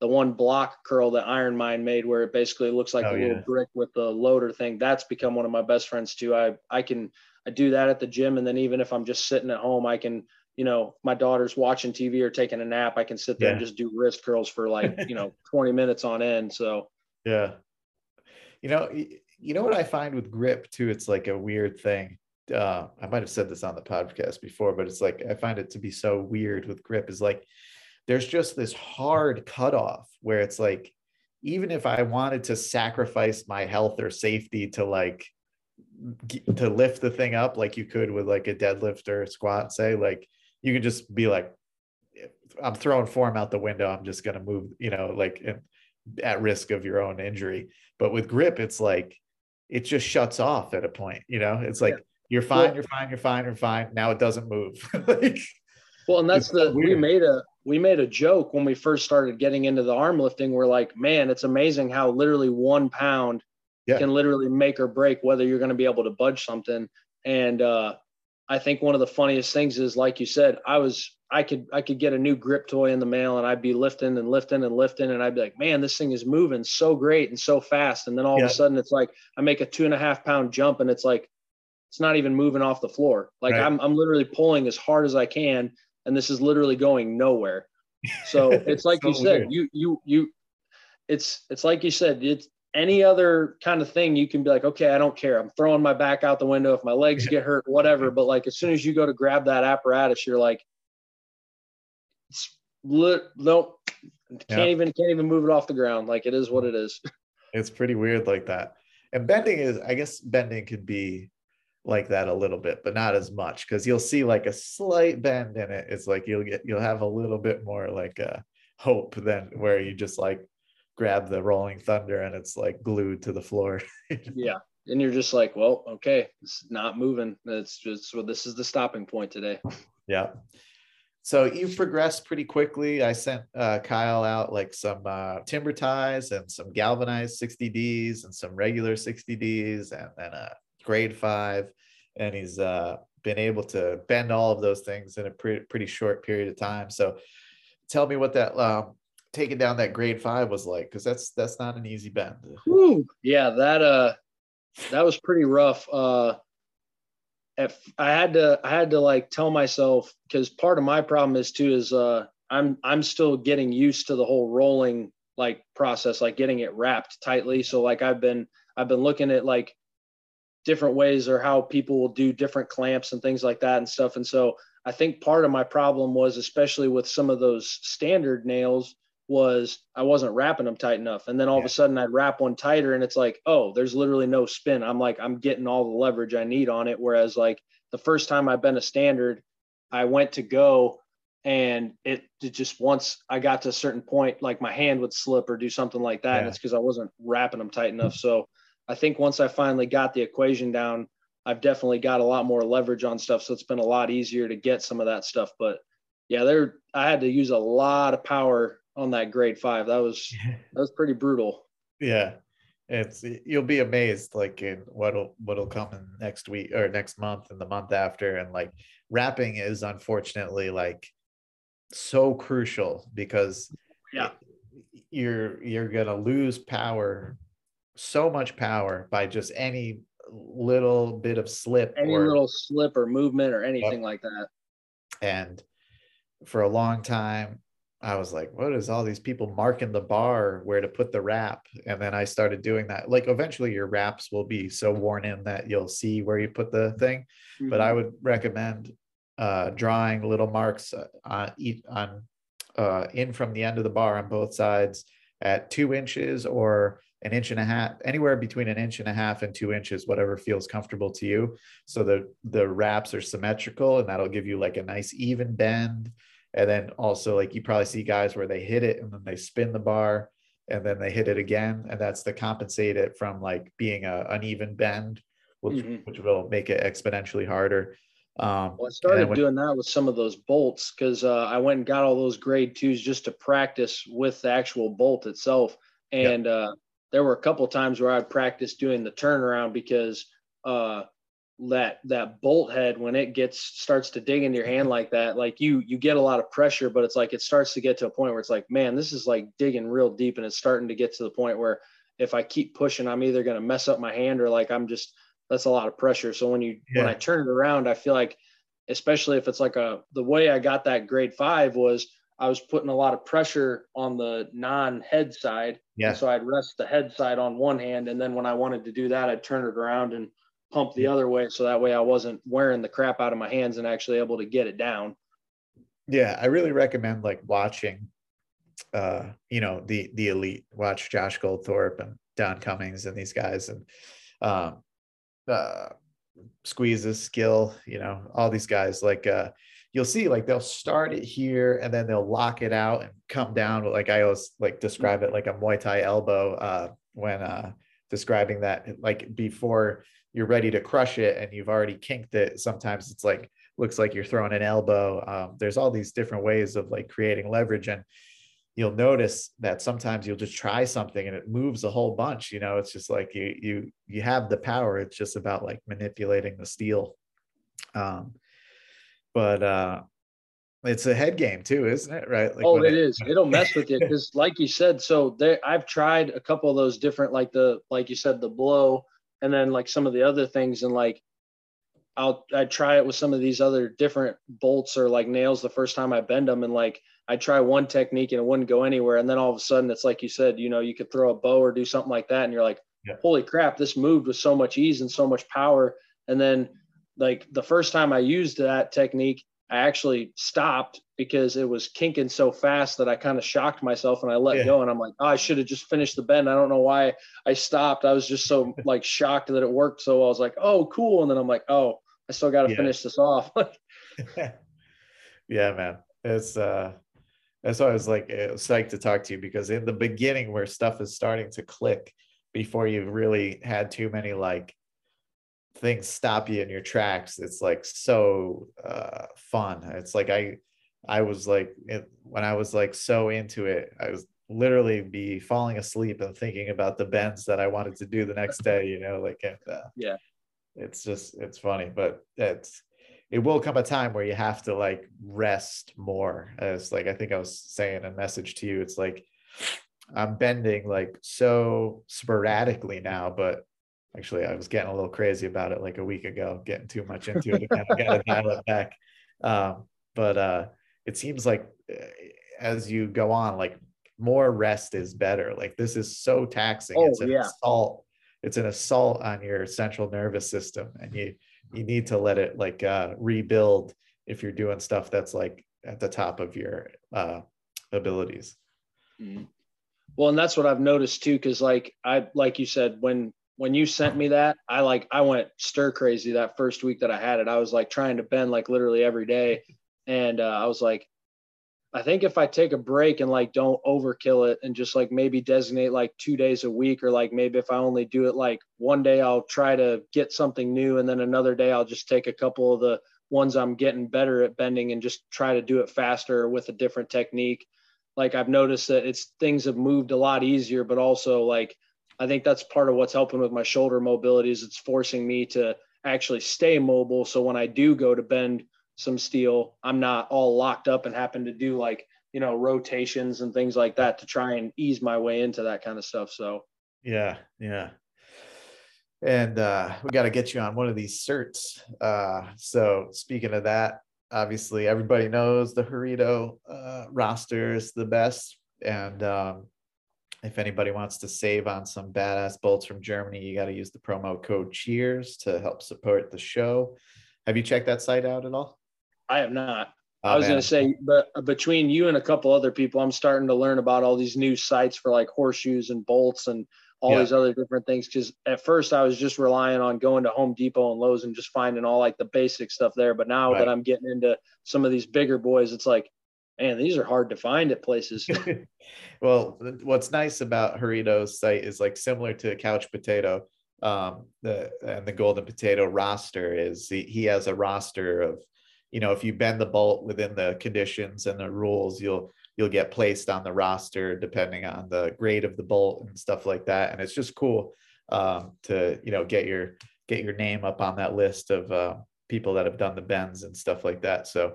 the one block curl that IronMind made where it basically looks like Oh, a little brick with the loader thing, that's become one of my best friends too. I I can I do that at the gym and then even if I'm just sitting at home, I can, you know, my daughter's watching TV or taking a nap, I can sit there and just do wrist curls for like, *laughs* you know, 20 minutes on end. So Yeah. You know, you know what I find with grip too? It's like a weird thing. uh, I might have said this on the podcast before, but it's like I find it to be so weird with grip is like there's just this hard cutoff where it's like even if I wanted to sacrifice my health or safety to like to lift the thing up like you could with like a deadlift or a squat, say, like you could just be like, I'm throwing form out the window. I'm just gonna move, you know, like at risk of your own injury. But with grip, it's like it just shuts off at a point. You know, it's like yeah. you're fine, well, you're fine, you're fine, you're fine. Now it doesn't move. *laughs* like, well, and that's the we made a we made a joke when we first started getting into the arm lifting. We're like, man, it's amazing how literally one pound yeah. can literally make or break whether you're going to be able to budge something. And uh, I think one of the funniest things is, like you said, I was I could I could get a new grip toy in the mail and I'd be lifting and lifting and lifting and I'd be like, man, this thing is moving so great and so fast. And then all yeah. of a sudden it's like I make a two and a half pound jump and it's like it's not even moving off the floor. Like right. I'm I'm literally pulling as hard as I can and this is literally going nowhere. So *laughs* it's like so you said, weird. you you you it's it's like you said, it's any other kind of thing you can be like, okay, I don't care. I'm throwing my back out the window if my legs get hurt, whatever. But like as soon as you go to grab that apparatus, you're like, it's lit, nope, can't yeah. even can't even move it off the ground. Like it is what it is. It's pretty weird like that. And bending is, I guess, bending can be like that a little bit, but not as much because you'll see like a slight bend in it. It's like you'll get you'll have a little bit more like a uh, hope than where you just like grab the rolling thunder and it's like glued to the floor. *laughs* yeah. And you're just like, well, okay, it's not moving. It's just well, this is the stopping point today. Yeah. So you've progressed pretty quickly. I sent uh, Kyle out like some uh, timber ties and some galvanized 60Ds and some regular 60Ds and then a grade five. And he's uh, been able to bend all of those things in a pretty, pretty short period of time. So tell me what that um, taking down that grade five was like because that's that's not an easy bend Whew. yeah that uh that was pretty rough uh if i had to i had to like tell myself because part of my problem is too is uh i'm i'm still getting used to the whole rolling like process like getting it wrapped tightly so like i've been i've been looking at like different ways or how people will do different clamps and things like that and stuff and so i think part of my problem was especially with some of those standard nails was I wasn't wrapping them tight enough. And then all yeah. of a sudden I'd wrap one tighter and it's like, oh, there's literally no spin. I'm like, I'm getting all the leverage I need on it. Whereas like the first time I've been a standard, I went to go and it, it just once I got to a certain point, like my hand would slip or do something like that. Yeah. And it's because I wasn't wrapping them tight enough. So I think once I finally got the equation down, I've definitely got a lot more leverage on stuff. So it's been a lot easier to get some of that stuff. But yeah, there I had to use a lot of power on that grade five. That was *laughs* that was pretty brutal. Yeah. It's you'll be amazed like in what'll what'll come in next week or next month and the month after. And like wrapping is unfortunately like so crucial because yeah you're you're gonna lose power so much power by just any little bit of slip any or, little slip or movement or anything like that and for a long time I was like, what is all these people marking the bar where to put the wrap? And then I started doing that. Like eventually your wraps will be so worn in that you'll see where you put the thing. Mm-hmm. But I mm-hmm. would recommend uh, drawing little marks uh, on each on uh, in from the end of the bar on both sides at two inches or an inch and a half, anywhere between an inch and a half and two inches, whatever feels comfortable to you. So the the wraps are symmetrical and that'll give you like a nice even bend and then also like you probably see guys where they hit it and then they spin the bar and then they hit it again. And that's to compensate it from like being a uneven bend, which, mm-hmm. which will make it exponentially harder. Um, well, I started when, doing that with some of those bolts because uh, I went and got all those grade twos just to practice with the actual bolt itself. And uh, there were a couple times where I'd practice doing the turnaround because uh, that that bolt head when it gets starts to dig in your hand like that like you you get a lot of pressure but it's like it starts to get to a point where it's like man this is like digging real deep and it's starting to get to the point where if i keep pushing i'm either going to mess up my hand or like i'm just that's a lot of pressure so when you yeah. when i turn it around i feel like especially if it's like a the way i got that grade 5 was i was putting a lot of pressure on the non head side yeah so i'd rest the head side on one hand and then when i wanted to do that i'd turn it around and pump the other way. So that way I wasn't wearing the crap out of my hands and actually able to get it down. Yeah, I really recommend like watching uh, you know, the the elite. Watch Josh Goldthorpe and Don Cummings and these guys and um uh squeezes skill, you know, all these guys like uh you'll see like they'll start it here and then they'll lock it out and come down. Like I always like describe it like a Muay Thai elbow uh when uh describing that like before you're ready to crush it and you've already kinked it. Sometimes it's like looks like you're throwing an elbow. Um, there's all these different ways of like creating leverage and you'll notice that sometimes you'll just try something and it moves a whole bunch you know it's just like you you you have the power it's just about like manipulating the steel um but uh it's a head game too isn't it right like oh it, it is it'll mess with you because like you said so there i've tried a couple of those different like the like you said the blow and then like some of the other things and like i'll i try it with some of these other different bolts or like nails the first time i bend them and like I try one technique and it wouldn't go anywhere. And then all of a sudden, it's like you said, you know, you could throw a bow or do something like that. And you're like, yeah. holy crap, this moved with so much ease and so much power. And then, like, the first time I used that technique, I actually stopped because it was kinking so fast that I kind of shocked myself and I let yeah. go. And I'm like, oh, I should have just finished the bend. I don't know why I stopped. I was just so *laughs* like shocked that it worked. So I was like, oh, cool. And then I'm like, oh, I still got to yeah. finish this off. *laughs* *laughs* yeah, man. It's, uh, that's why I was like it was psyched to talk to you because in the beginning where stuff is starting to click before you've really had too many like things stop you in your tracks it's like so uh fun. It's like i i was like it, when i was like so into it i was literally be falling asleep and thinking about the bends that i wanted to do the next day you know like uh, yeah. it's just it's funny but it's it will come a time where you have to like rest more. As like i think i was saying a message to you it's like i'm bending like so sporadically now but actually i was getting a little crazy about it like a week ago getting too much into it i gotta dial it back um, but uh it seems like eh, as you go on like more rest is better like this is so taxing oh, it's an yeah. assault it's an assault on your central nervous system and you you need to let it like uh, rebuild if you're doing stuff that's like at the top of your uh, abilities. Mm-hmm. Well, and that's what I've noticed too, because like I like you said when when you sent me that, I like I went stir crazy that first week that I had it. I was like trying to bend like literally every day, and uh, I was like, I think if I take a break and like don't overkill it and just like maybe designate like two days a week, or like maybe if I only do it like one day, I'll try to get something new. And then another day, I'll just take a couple of the ones I'm getting better at bending and just try to do it faster with a different technique. Like I've noticed that it's things have moved a lot easier, but also like I think that's part of what's helping with my shoulder mobility is it's forcing me to actually stay mobile. So when I do go to bend some steel. I'm not all locked up and happen to do like, you know, rotations and things like that to try and ease my way into that kind of stuff. So, yeah, yeah. And uh, we got to get you on one of these certs. Uh, so, speaking of that, obviously everybody knows the Jarrito uh, roster is the best. And um, if anybody wants to save on some badass bolts from Germany, you got to use the promo code Cheers to help support the show. Have you checked that site out at all? I have not. Oh, I was going to say, but uh, between you and a couple other people, I'm starting to learn about all these new sites for like horseshoes and bolts and all yeah. these other different things. Because at first I was just relying on going to Home Depot and Lowe's and just finding all like the basic stuff there. But now right. that I'm getting into some of these bigger boys, it's like, man, these are hard to find at places. *laughs* well, what's nice about Jarrito's site is like similar to Couch Potato. Um, the and the Golden Potato roster is he, he has a roster of you know if you bend the bolt within the conditions and the rules you'll you'll get placed on the roster depending on the grade of the bolt and stuff like that and it's just cool um, to you know get your get your name up on that list of uh, people that have done the bends and stuff like that so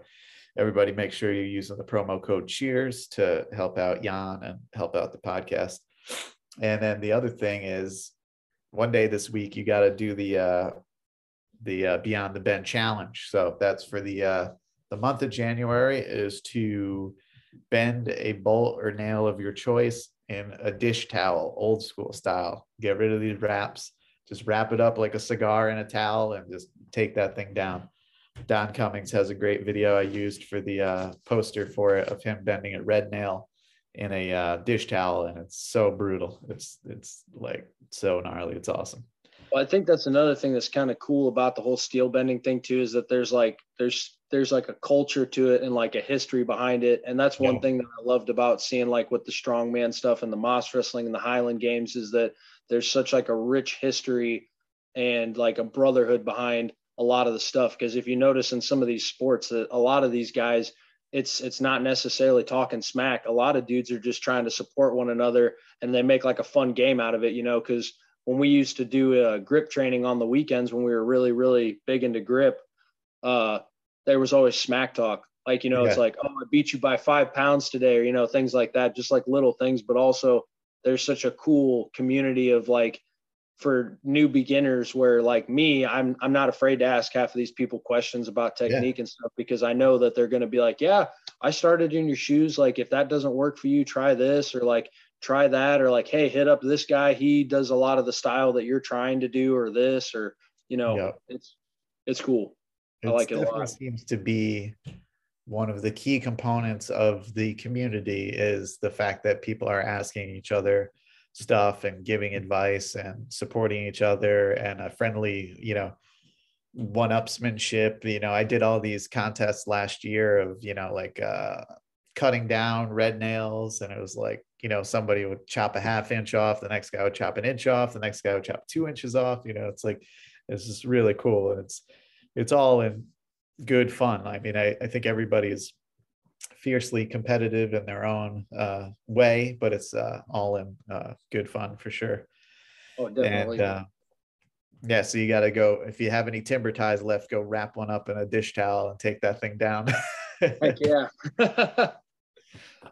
everybody make sure you're using the promo code cheers to help out jan and help out the podcast and then the other thing is one day this week you got to do the uh, the uh, Beyond the Bend challenge. So that's for the uh, the month of January is to bend a bolt or nail of your choice in a dish towel, old school style. Get rid of these wraps. just wrap it up like a cigar in a towel and just take that thing down. Don Cummings has a great video I used for the uh, poster for it of him bending a red nail in a uh, dish towel, and it's so brutal. It's it's like so gnarly. It's awesome. Well, I think that's another thing that's kind of cool about the whole steel bending thing too, is that there's like there's there's like a culture to it and like a history behind it. And that's one Yeah. thing that I loved about seeing like with the strongman stuff and the Mas wrestling and the Highland games is that there's such like a rich history and like a brotherhood behind a lot of the stuff. Because if you notice in some of these sports that a lot of these guys, it's it's not necessarily talking smack. A lot of dudes are just trying to support one another and they make like a fun game out of it, you know, because when we used to do uh, grip training on the weekends when we were really really big into grip uh there was always smack talk like you know it's like oh i beat you by five pounds today or you know things like that just like little things but also there's such a cool community of like for new beginners where like me i'm i'm not afraid to ask half of these people questions about Yeah. technique and stuff because i know that they're going to be like yeah i started in your shoes like if that doesn't work for you try this or like try that or like hey hit up this guy he does a lot of the style that you're trying to do or this or you know Yeah. it's it's cool I It's like it a lot. seems to be one of the key components of the community is the fact that people are asking each other stuff and giving advice and supporting each other and a friendly, you know, one-upsmanship. You know, I did all these contests last year of, you know, like uh cutting down red nails. And it was like you know somebody would chop a half inch off the next guy would chop an inch off the next guy would chop two inches off. You know it's like it's just really cool. And it's it's all in good fun. I mean i, I think everybody is fiercely competitive in their own uh, way but it's uh, all in uh, good fun for sure. Oh definitely. and uh, yeah so you got to go if you have any timber ties left go wrap one up in a dish towel and take that thing down. Heck *laughs* yeah.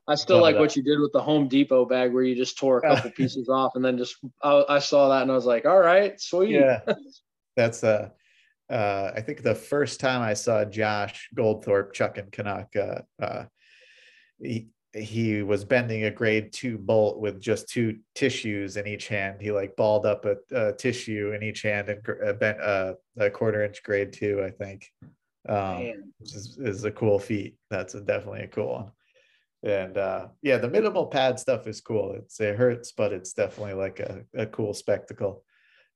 I still Love like what you did with the Home Depot bag where you just tore a couple *laughs* pieces off and then just I, I saw that and I was like, all right, sweet. yeah. That's uh uh i think the first time i saw josh goldthorpe chucking canuck uh, uh he he was bending a grade two bolt with just two tissues in each hand. He like balled up a, a tissue in each hand and uh, bent uh, a quarter inch grade two i think. Um which is, is a cool feat. That's a, definitely a cool one. And uh yeah the minimal pad stuff is cool. It's it hurts but it's definitely like a, a cool spectacle.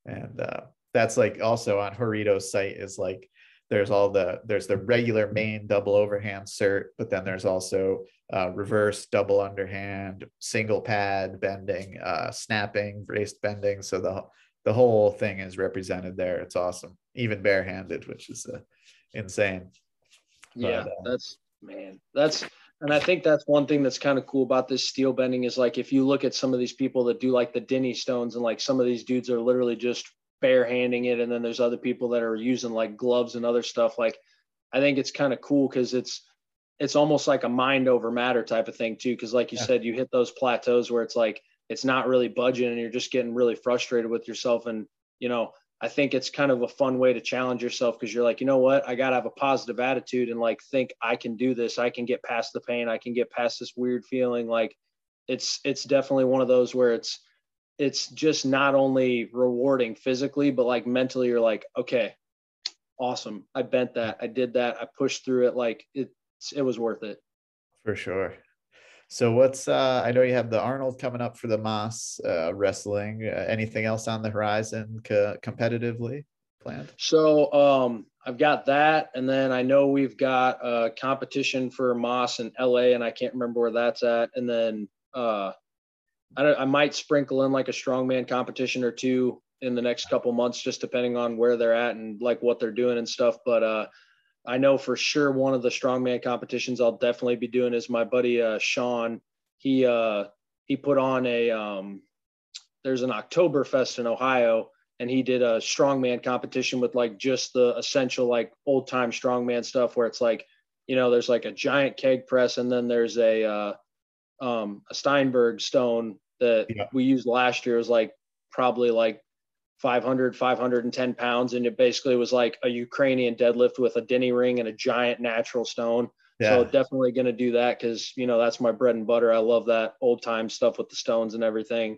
And uh that's like also on Horito's site is like there's all the there's the regular main double overhand cert, but then there's also uh, reverse double underhand, single pad bending, uh, snapping, braced bending. So the the whole thing is represented there. It's awesome, even barehanded, which is uh, insane. Yeah, But, uh, that's man, that's and I think that's one thing that's kind of cool about this steel bending is like if you look at some of these people that do like the Dinnie stones and like some of these dudes are literally just barehanding it, and then there's other people that are using like gloves and other stuff. Like I think it's kind of cool because it's it's almost like a mind over matter type of thing too. Because like you Yeah. said, you hit those plateaus where it's like it's not really budging and you're just getting really frustrated with yourself and you know I think it's kind of a fun way to challenge yourself because you're like, you know what, I got to have a positive attitude and like think I can do this. I can get past the pain. I can get past this weird feeling. Like it's it's definitely one of those where it's it's just not only rewarding physically, but like mentally, you're like, okay, awesome. I bent that. I did that. I pushed through it. Like it's it was worth it. For sure. So what's uh I know you have the Arnold coming up for the Mas uh, wrestling. Uh, anything else on the horizon co- competitively planned? So um, I've got that, and then I know we've got a competition for Mas in LA, and I can't remember where that's at. And then uh, I I might sprinkle in like a strongman competition or two in the next couple months, just depending on where they're at and like what they're doing and stuff. But uh, I know for sure one of the strongman competitions I'll definitely be doing is my buddy uh, Sean. He uh, he put on a um, there's an Oktoberfest in Ohio and he did a strongman competition with like just the essential like old time strongman stuff where it's like you know there's like a giant keg press and then there's a uh, um, a Steinberg stone that Yeah. we used last year was like probably like 500 510 pounds and it basically was like a Ukrainian deadlift with a Dinnie ring and a giant natural stone so definitely going to do that because you know that's my bread and butter I love that old time stuff with the stones and everything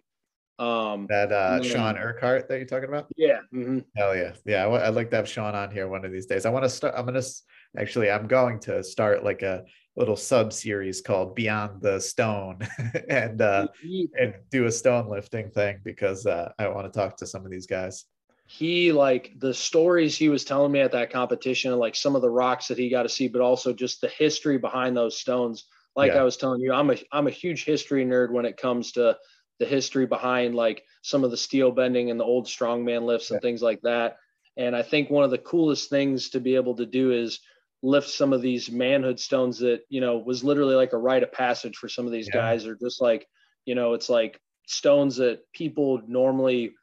Um, That uh, Man. Sean Urquhart that you're talking about? yeah, mhm. Hell yeah, yeah. I wa- I'd like to have Sean on here one of these days. I want to start. I'm gonna actually. I'm going to start like a little sub series called Beyond the Stone, *laughs* and uh, He- and do a stone lifting thing because uh, I want to talk to some of these guys. he like the stories he was telling me at that competition and like some of the rocks that he got to see but also just the history behind those stones like Yeah. i was telling you i'm a i'm a huge history nerd when it comes to the history behind like some of the steel bending and the old strongman lifts and things like that and i think one of the coolest things to be able to do is lift some of these manhood stones that you know was literally like a rite of passage for some of these Yeah. guys or just like you know it's like stones that people normally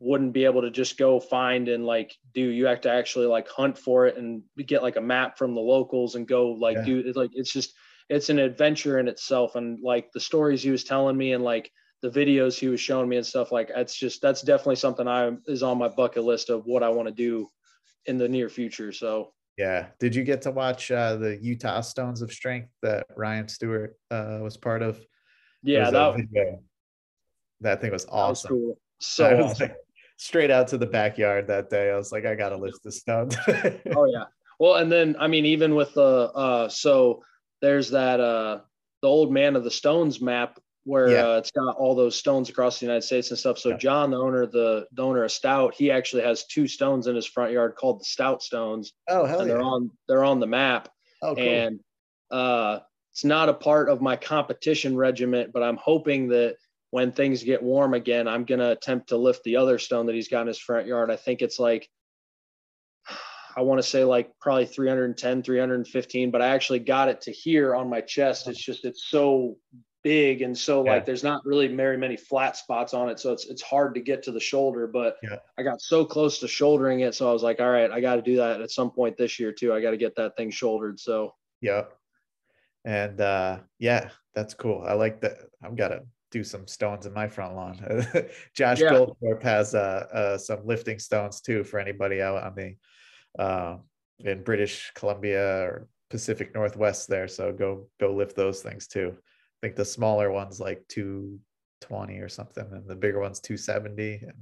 wouldn't be able to just go find and like do you have to actually like hunt for it and get like a map from the locals and go like Yeah. do it's like it's just it's an adventure in itself and like the stories he was telling me and like the videos he was showing me and stuff like that's just that's definitely something i is on my bucket list of what i want to do in the near future so Yeah. Did you get to watch uh, the Utah Stones of Strength that Ryan Stewart uh, was part of? yeah that, video. that thing was that was awesome. cool *laughs* I so was awesome. like, straight out to the backyard that day. I was like, I gotta lift this stone. *laughs* oh yeah well and then i mean even with the uh so there's that uh the old man of the stones map where Yeah. uh, it's got all those stones across the united states and stuff so Yeah. john the owner the, the owner of stout he actually has two stones in his front yard called the stout stones oh hell and yeah! they're on they're on the map oh cool. and uh it's not a part of my competition regiment but i'm hoping that when things get warm again i'm going to attempt to lift the other stone that he's got in his front yard i think it's like i want to say like probably 310 315 but i actually got it to here on my chest it's just it's so big and so Yeah. like there's not really very many flat spots on it so it's it's hard to get to the shoulder but Yeah. i got so close to shouldering it so i was like all right i got to do that at some point this year too i got to get that thing shouldered so yeah. And uh, yeah, that's cool. I like that. I've got to do some stones in my front lawn. *laughs* Josh Yeah. Goldthorpe has uh, uh, some lifting stones too for anybody out on the uh, in British Columbia or Pacific Northwest there. So go go lift those things too. I think the smaller ones like 220 or something, and the bigger ones 270, and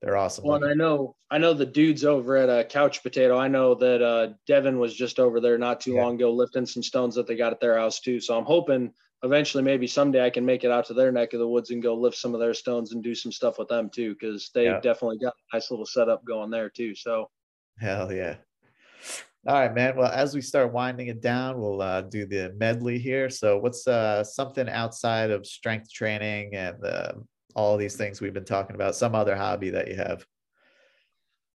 they're awesome. Well, and I know, I know the dudes over at uh, Couch Potato. I know that uh, Devin was just over there not too Yeah. long ago lifting some stones that they got at their house too. So I'm hoping eventually, maybe someday, I can make it out to their neck of the woods and go lift some of their stones and do some stuff with them too, because they Yeah. definitely got a nice little setup going there too. So Hell yeah. All right, man. Well, as we start winding it down, we'll uh, do the medley here. So, what's uh, something outside of strength training and uh, all these things we've been talking about? Some other hobby that you have?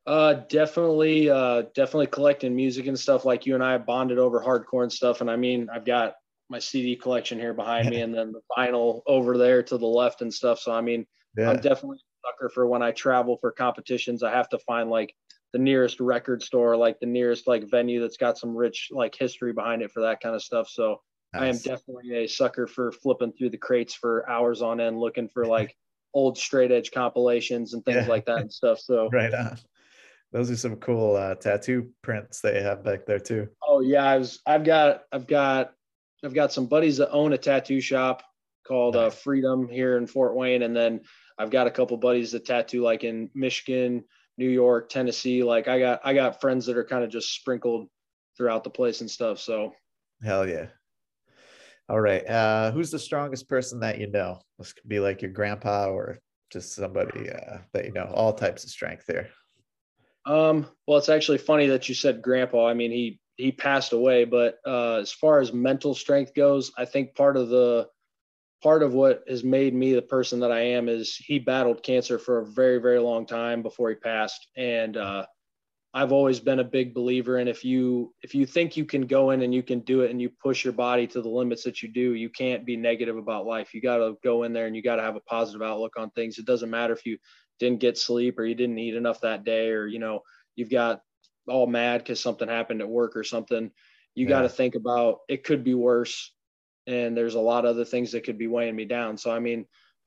Uh, definitely, uh, definitely collecting music and stuff. Like you and I bonded over hardcore and stuff. And I mean, I've got my CD collection here behind me, *laughs* and then the vinyl over there to the left and stuff. So I mean, Yeah. I'm definitely a sucker for when I travel for competitions. I have to find like the nearest record store, like the nearest like venue that's got some rich like history behind it for that kind of stuff. So I am definitely a sucker for flipping through the crates for hours on end, looking for *laughs* like old straight edge compilations and things Yeah. like that and stuff. So *laughs* right on. Those are some cool uh, tattoo prints they have back there too. Oh yeah, I was. I've got. I've got. I've got some buddies that own a tattoo shop called uh, Freedom here in Fort Wayne, and then I've got a couple buddies that tattoo like in Michigan, New York, Tennessee. Like I got. I got friends that are kind of just sprinkled throughout the place and stuff. So Hell yeah. All right. Uh, who's the strongest person that you know? This could be like your grandpa or just somebody uh, that you know. All types of strength there. Um, well, it's actually funny that you said grandpa. I mean, he he passed away, but uh, as far as mental strength goes, I think part of the part of what has made me the person that I am is he battled cancer for a very very long time before he passed, and uh, I've always been a big believer in if you if you think you can go in and you can do it and you push your body to the limits that you do, you can't be negative about life. You got to go in there and you got to have a positive outlook on things. It doesn't matter if you didn't get sleep or you didn't eat enough that day or you know you've got all mad because something happened at work or something you got to think about it could be worse and there's a lot of other things that could be weighing me down so i mean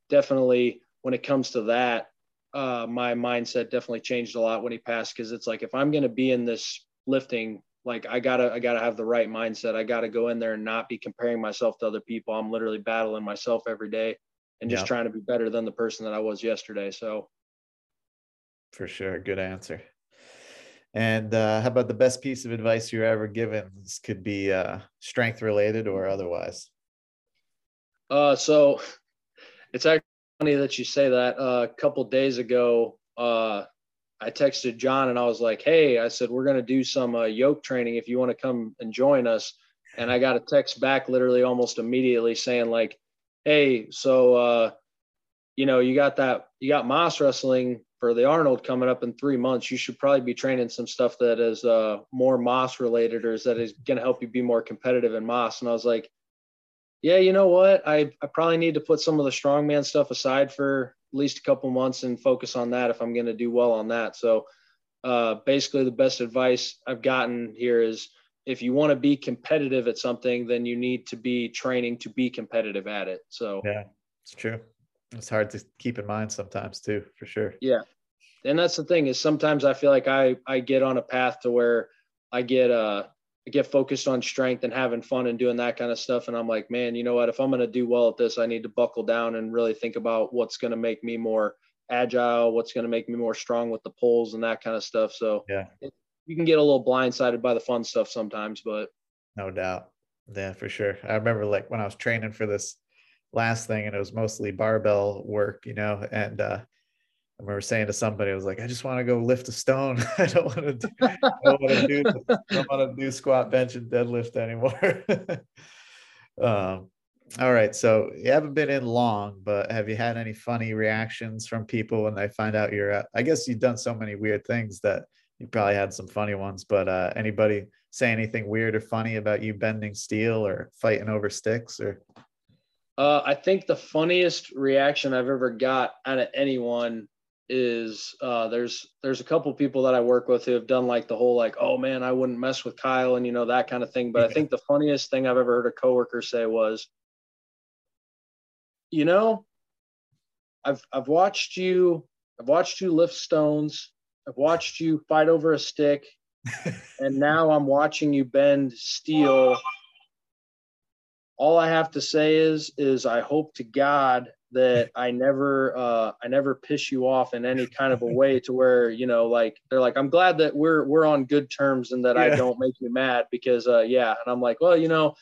definitely when it comes to that uh, my mindset definitely changed a lot when he passed because it's like if i'm going to be in this lifting like i gotta i gotta have the right mindset i gotta go in there and not be comparing myself to other people i'm literally battling myself every day and just Yeah. trying to be better than the person that I was yesterday. So For sure. Good answer. And uh, how about the best piece of advice you're ever given? This could be uh, strength related or otherwise. Uh, so it's actually funny that you say that. Uh, a couple days ago, uh, I texted John and I was like, "Hey, I said we're gonna do some uh, yoke training if you want to come and join us." And I got a text back literally almost immediately saying like, "Hey, so uh, you know you got that you got Mas wrestling for the Arnold coming up in three months. You should probably be training some stuff that is uh, more Mas related or is that is gonna help you be more competitive in Mas." And I was like yeah, you know what? I, I probably need to put some of the strongman stuff aside for at least a couple months and focus on that if I'm going to do well on that. So, uh, basically, the best advice I've gotten here is if you want to be competitive at something, then you need to be training to be competitive at it. So, Yeah, it's true. It's hard to keep in mind sometimes too, for sure. yeah. And that's the thing is sometimes I feel like I, I get on a path to where I get, uh, I get focused on strength and having fun and doing that kind of stuff. And I'm like, man, you know what? If I'm going to do well at this, I need to buckle down and really think about what's going to make me more agile, what's going to make me more strong with the pulls and that kind of stuff. So Yeah. it, you can get a little blindsided by the fun stuff sometimes, but No doubt. Yeah, for sure. I remember like when I was training for this last thing and it was mostly barbell work, you know, and uh I remember saying to somebody, I was like, I just want to go lift a stone. *laughs* I don't want to do, I don't want to do, don't want to do squat, bench, and deadlift anymore. *laughs* um, all right. So you haven't been in long, but have you had any funny reactions from people when they find out you're at, I guess you've done so many weird things that you probably had some funny ones, but uh, anybody say anything weird or funny about you bending steel or fighting over sticks or Uh, I think the funniest reaction I've ever got out of anyone is uh, there's there's a couple people that I work with who have done like the whole like oh man I wouldn't mess with Kyle and you know that kind of thing. But I think the funniest thing I've ever heard a coworker say was, you know, I've I've watched you I've watched you lift stones. I've watched you fight over a stick, *laughs* and now I'm watching you bend steel all I have to say is is I hope to God that I never uh I never piss you off in any kind of a way to where you know like they're like I'm glad that we're we're on good terms and that I don't make you mad because uh yeah. And I'm like well you know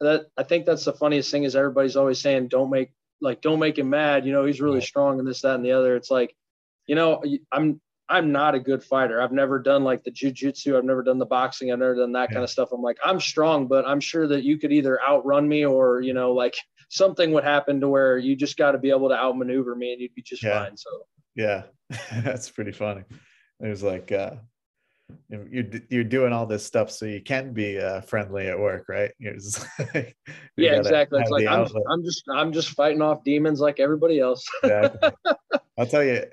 that I think that's the funniest thing is everybody's always saying don't make like don't make him mad. You know he's really strong and this that and the other. It's like you know I'm I'm not a good fighter. I've never done like the jujitsu. I've never done the boxing. I've never done that kind of stuff. I'm like, I'm strong, but I'm sure that you could either outrun me or, you know, like something would happen to where you just got to be able to outmaneuver me and you'd be just Yeah. fine. So, yeah *laughs* that's pretty funny It was like uh you- you're you're doing all this stuff so you can be uh friendly at work right *laughs* like, yeah, exactly. It's like I'm. I'm just I'm just fighting off demons like everybody else. Exactly. *laughs* I'll tell you,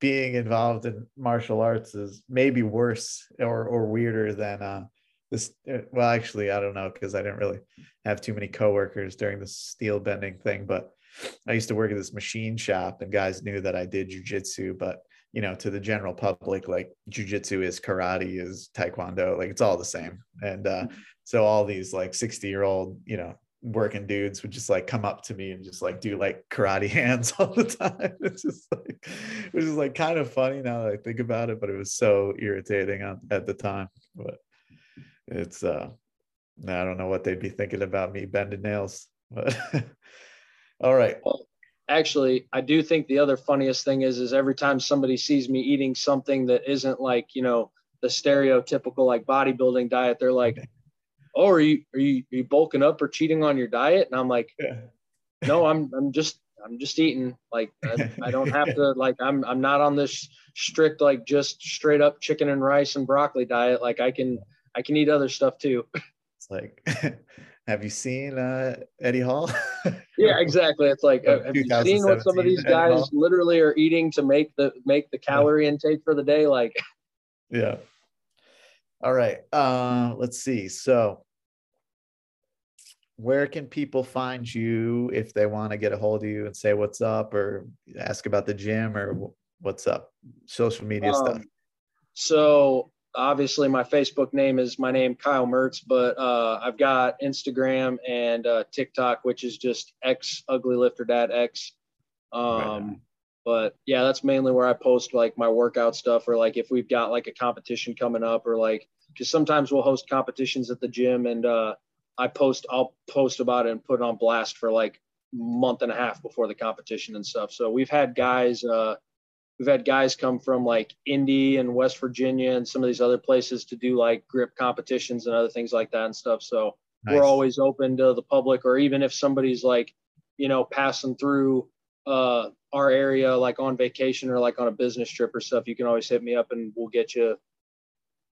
being involved in martial arts is maybe worse or or weirder than uh this. eh, Well, actually, I don't know because I didn't really have too many coworkers during the steel bending thing. But I used to work at this machine shop, and guys knew that I did jujitsu. But you know, to the general public, like jujitsu is karate, is taekwondo, like it's all the same. And uh, so all these like sixty year old, you know, working dudes would just like come up to me and just like do like karate *laughs* hands all the time. *laughs* It's just like, which is like kind of funny now that I think about it, but it was so irritating on, at the time. But it's, uh, I don't know what they'd be thinking about me bending nails. But *laughs* all right. Well, actually, I do think the other funniest thing is is every time somebody sees me eating something that isn't like, you know, the stereotypical like bodybuilding diet, they're like, Oh, are you are you are you bulking up or cheating on your diet? And I'm like, Yeah. no i'm i'm just i'm just eating like I, I don't have to *laughs* like i'm i'm not on this strict like just straight up chicken and rice and broccoli diet like i can i can eat other stuff too It's like, *laughs* have you seen uh, Eddie Hall? *laughs* yeah exactly it's like Uh, have you seen what some of these guys literally are eating to make the make the calorie intake for the day like yeah. All right. Uh, let's see. So, where can people find you if they want to get a hold of you and say what's up or ask about the gym or what's up? Social media stuff. Um, so obviously my Facebook name is my name Kyle Mertz, but uh, I've got Instagram and uh, TikTok, which is just X Ugly Lifter Dad X. Um, Right. But yeah, that's mainly where I post like my workout stuff, or like if we've got like a competition coming up, or like just sometimes we'll host competitions at the gym, and uh, I post I'll post about it and put it on blast for like month and a half before the competition and stuff. So we've had guys. Uh, we've had guys come from like Indy and West Virginia and some of these other places to do like grip competitions and other things like that and stuff. So Nice. we're always open to the public, or even if somebody's like, you know, passing through uh, our area, like on vacation or like on a business trip or stuff, you can always hit me up and we'll get you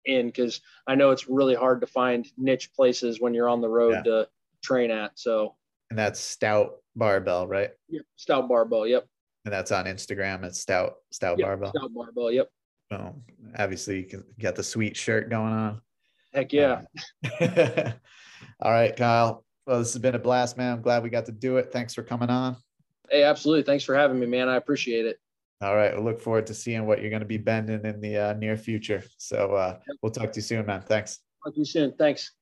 in because I know it's really hard to find niche places when you're on the road Yeah. to train at. So, and that's stout barbell, right? yep, stout barbell. Yep. And that's on Instagram. It's stout stout Yep, barbell. Stout barbell. Yep. Boom. Obviously, you can get the sweet shirt going on. Heck yeah. *laughs* All right, Kyle. Well, this has been a blast, man. I'm glad we got to do it. Thanks for coming on. Hey, absolutely. Thanks for having me, man. I appreciate it. All right. We'll look forward to seeing what you're going to be bending in the uh, near future. So uh, we'll talk to you soon, man. Thanks. Talk to you soon. Thanks.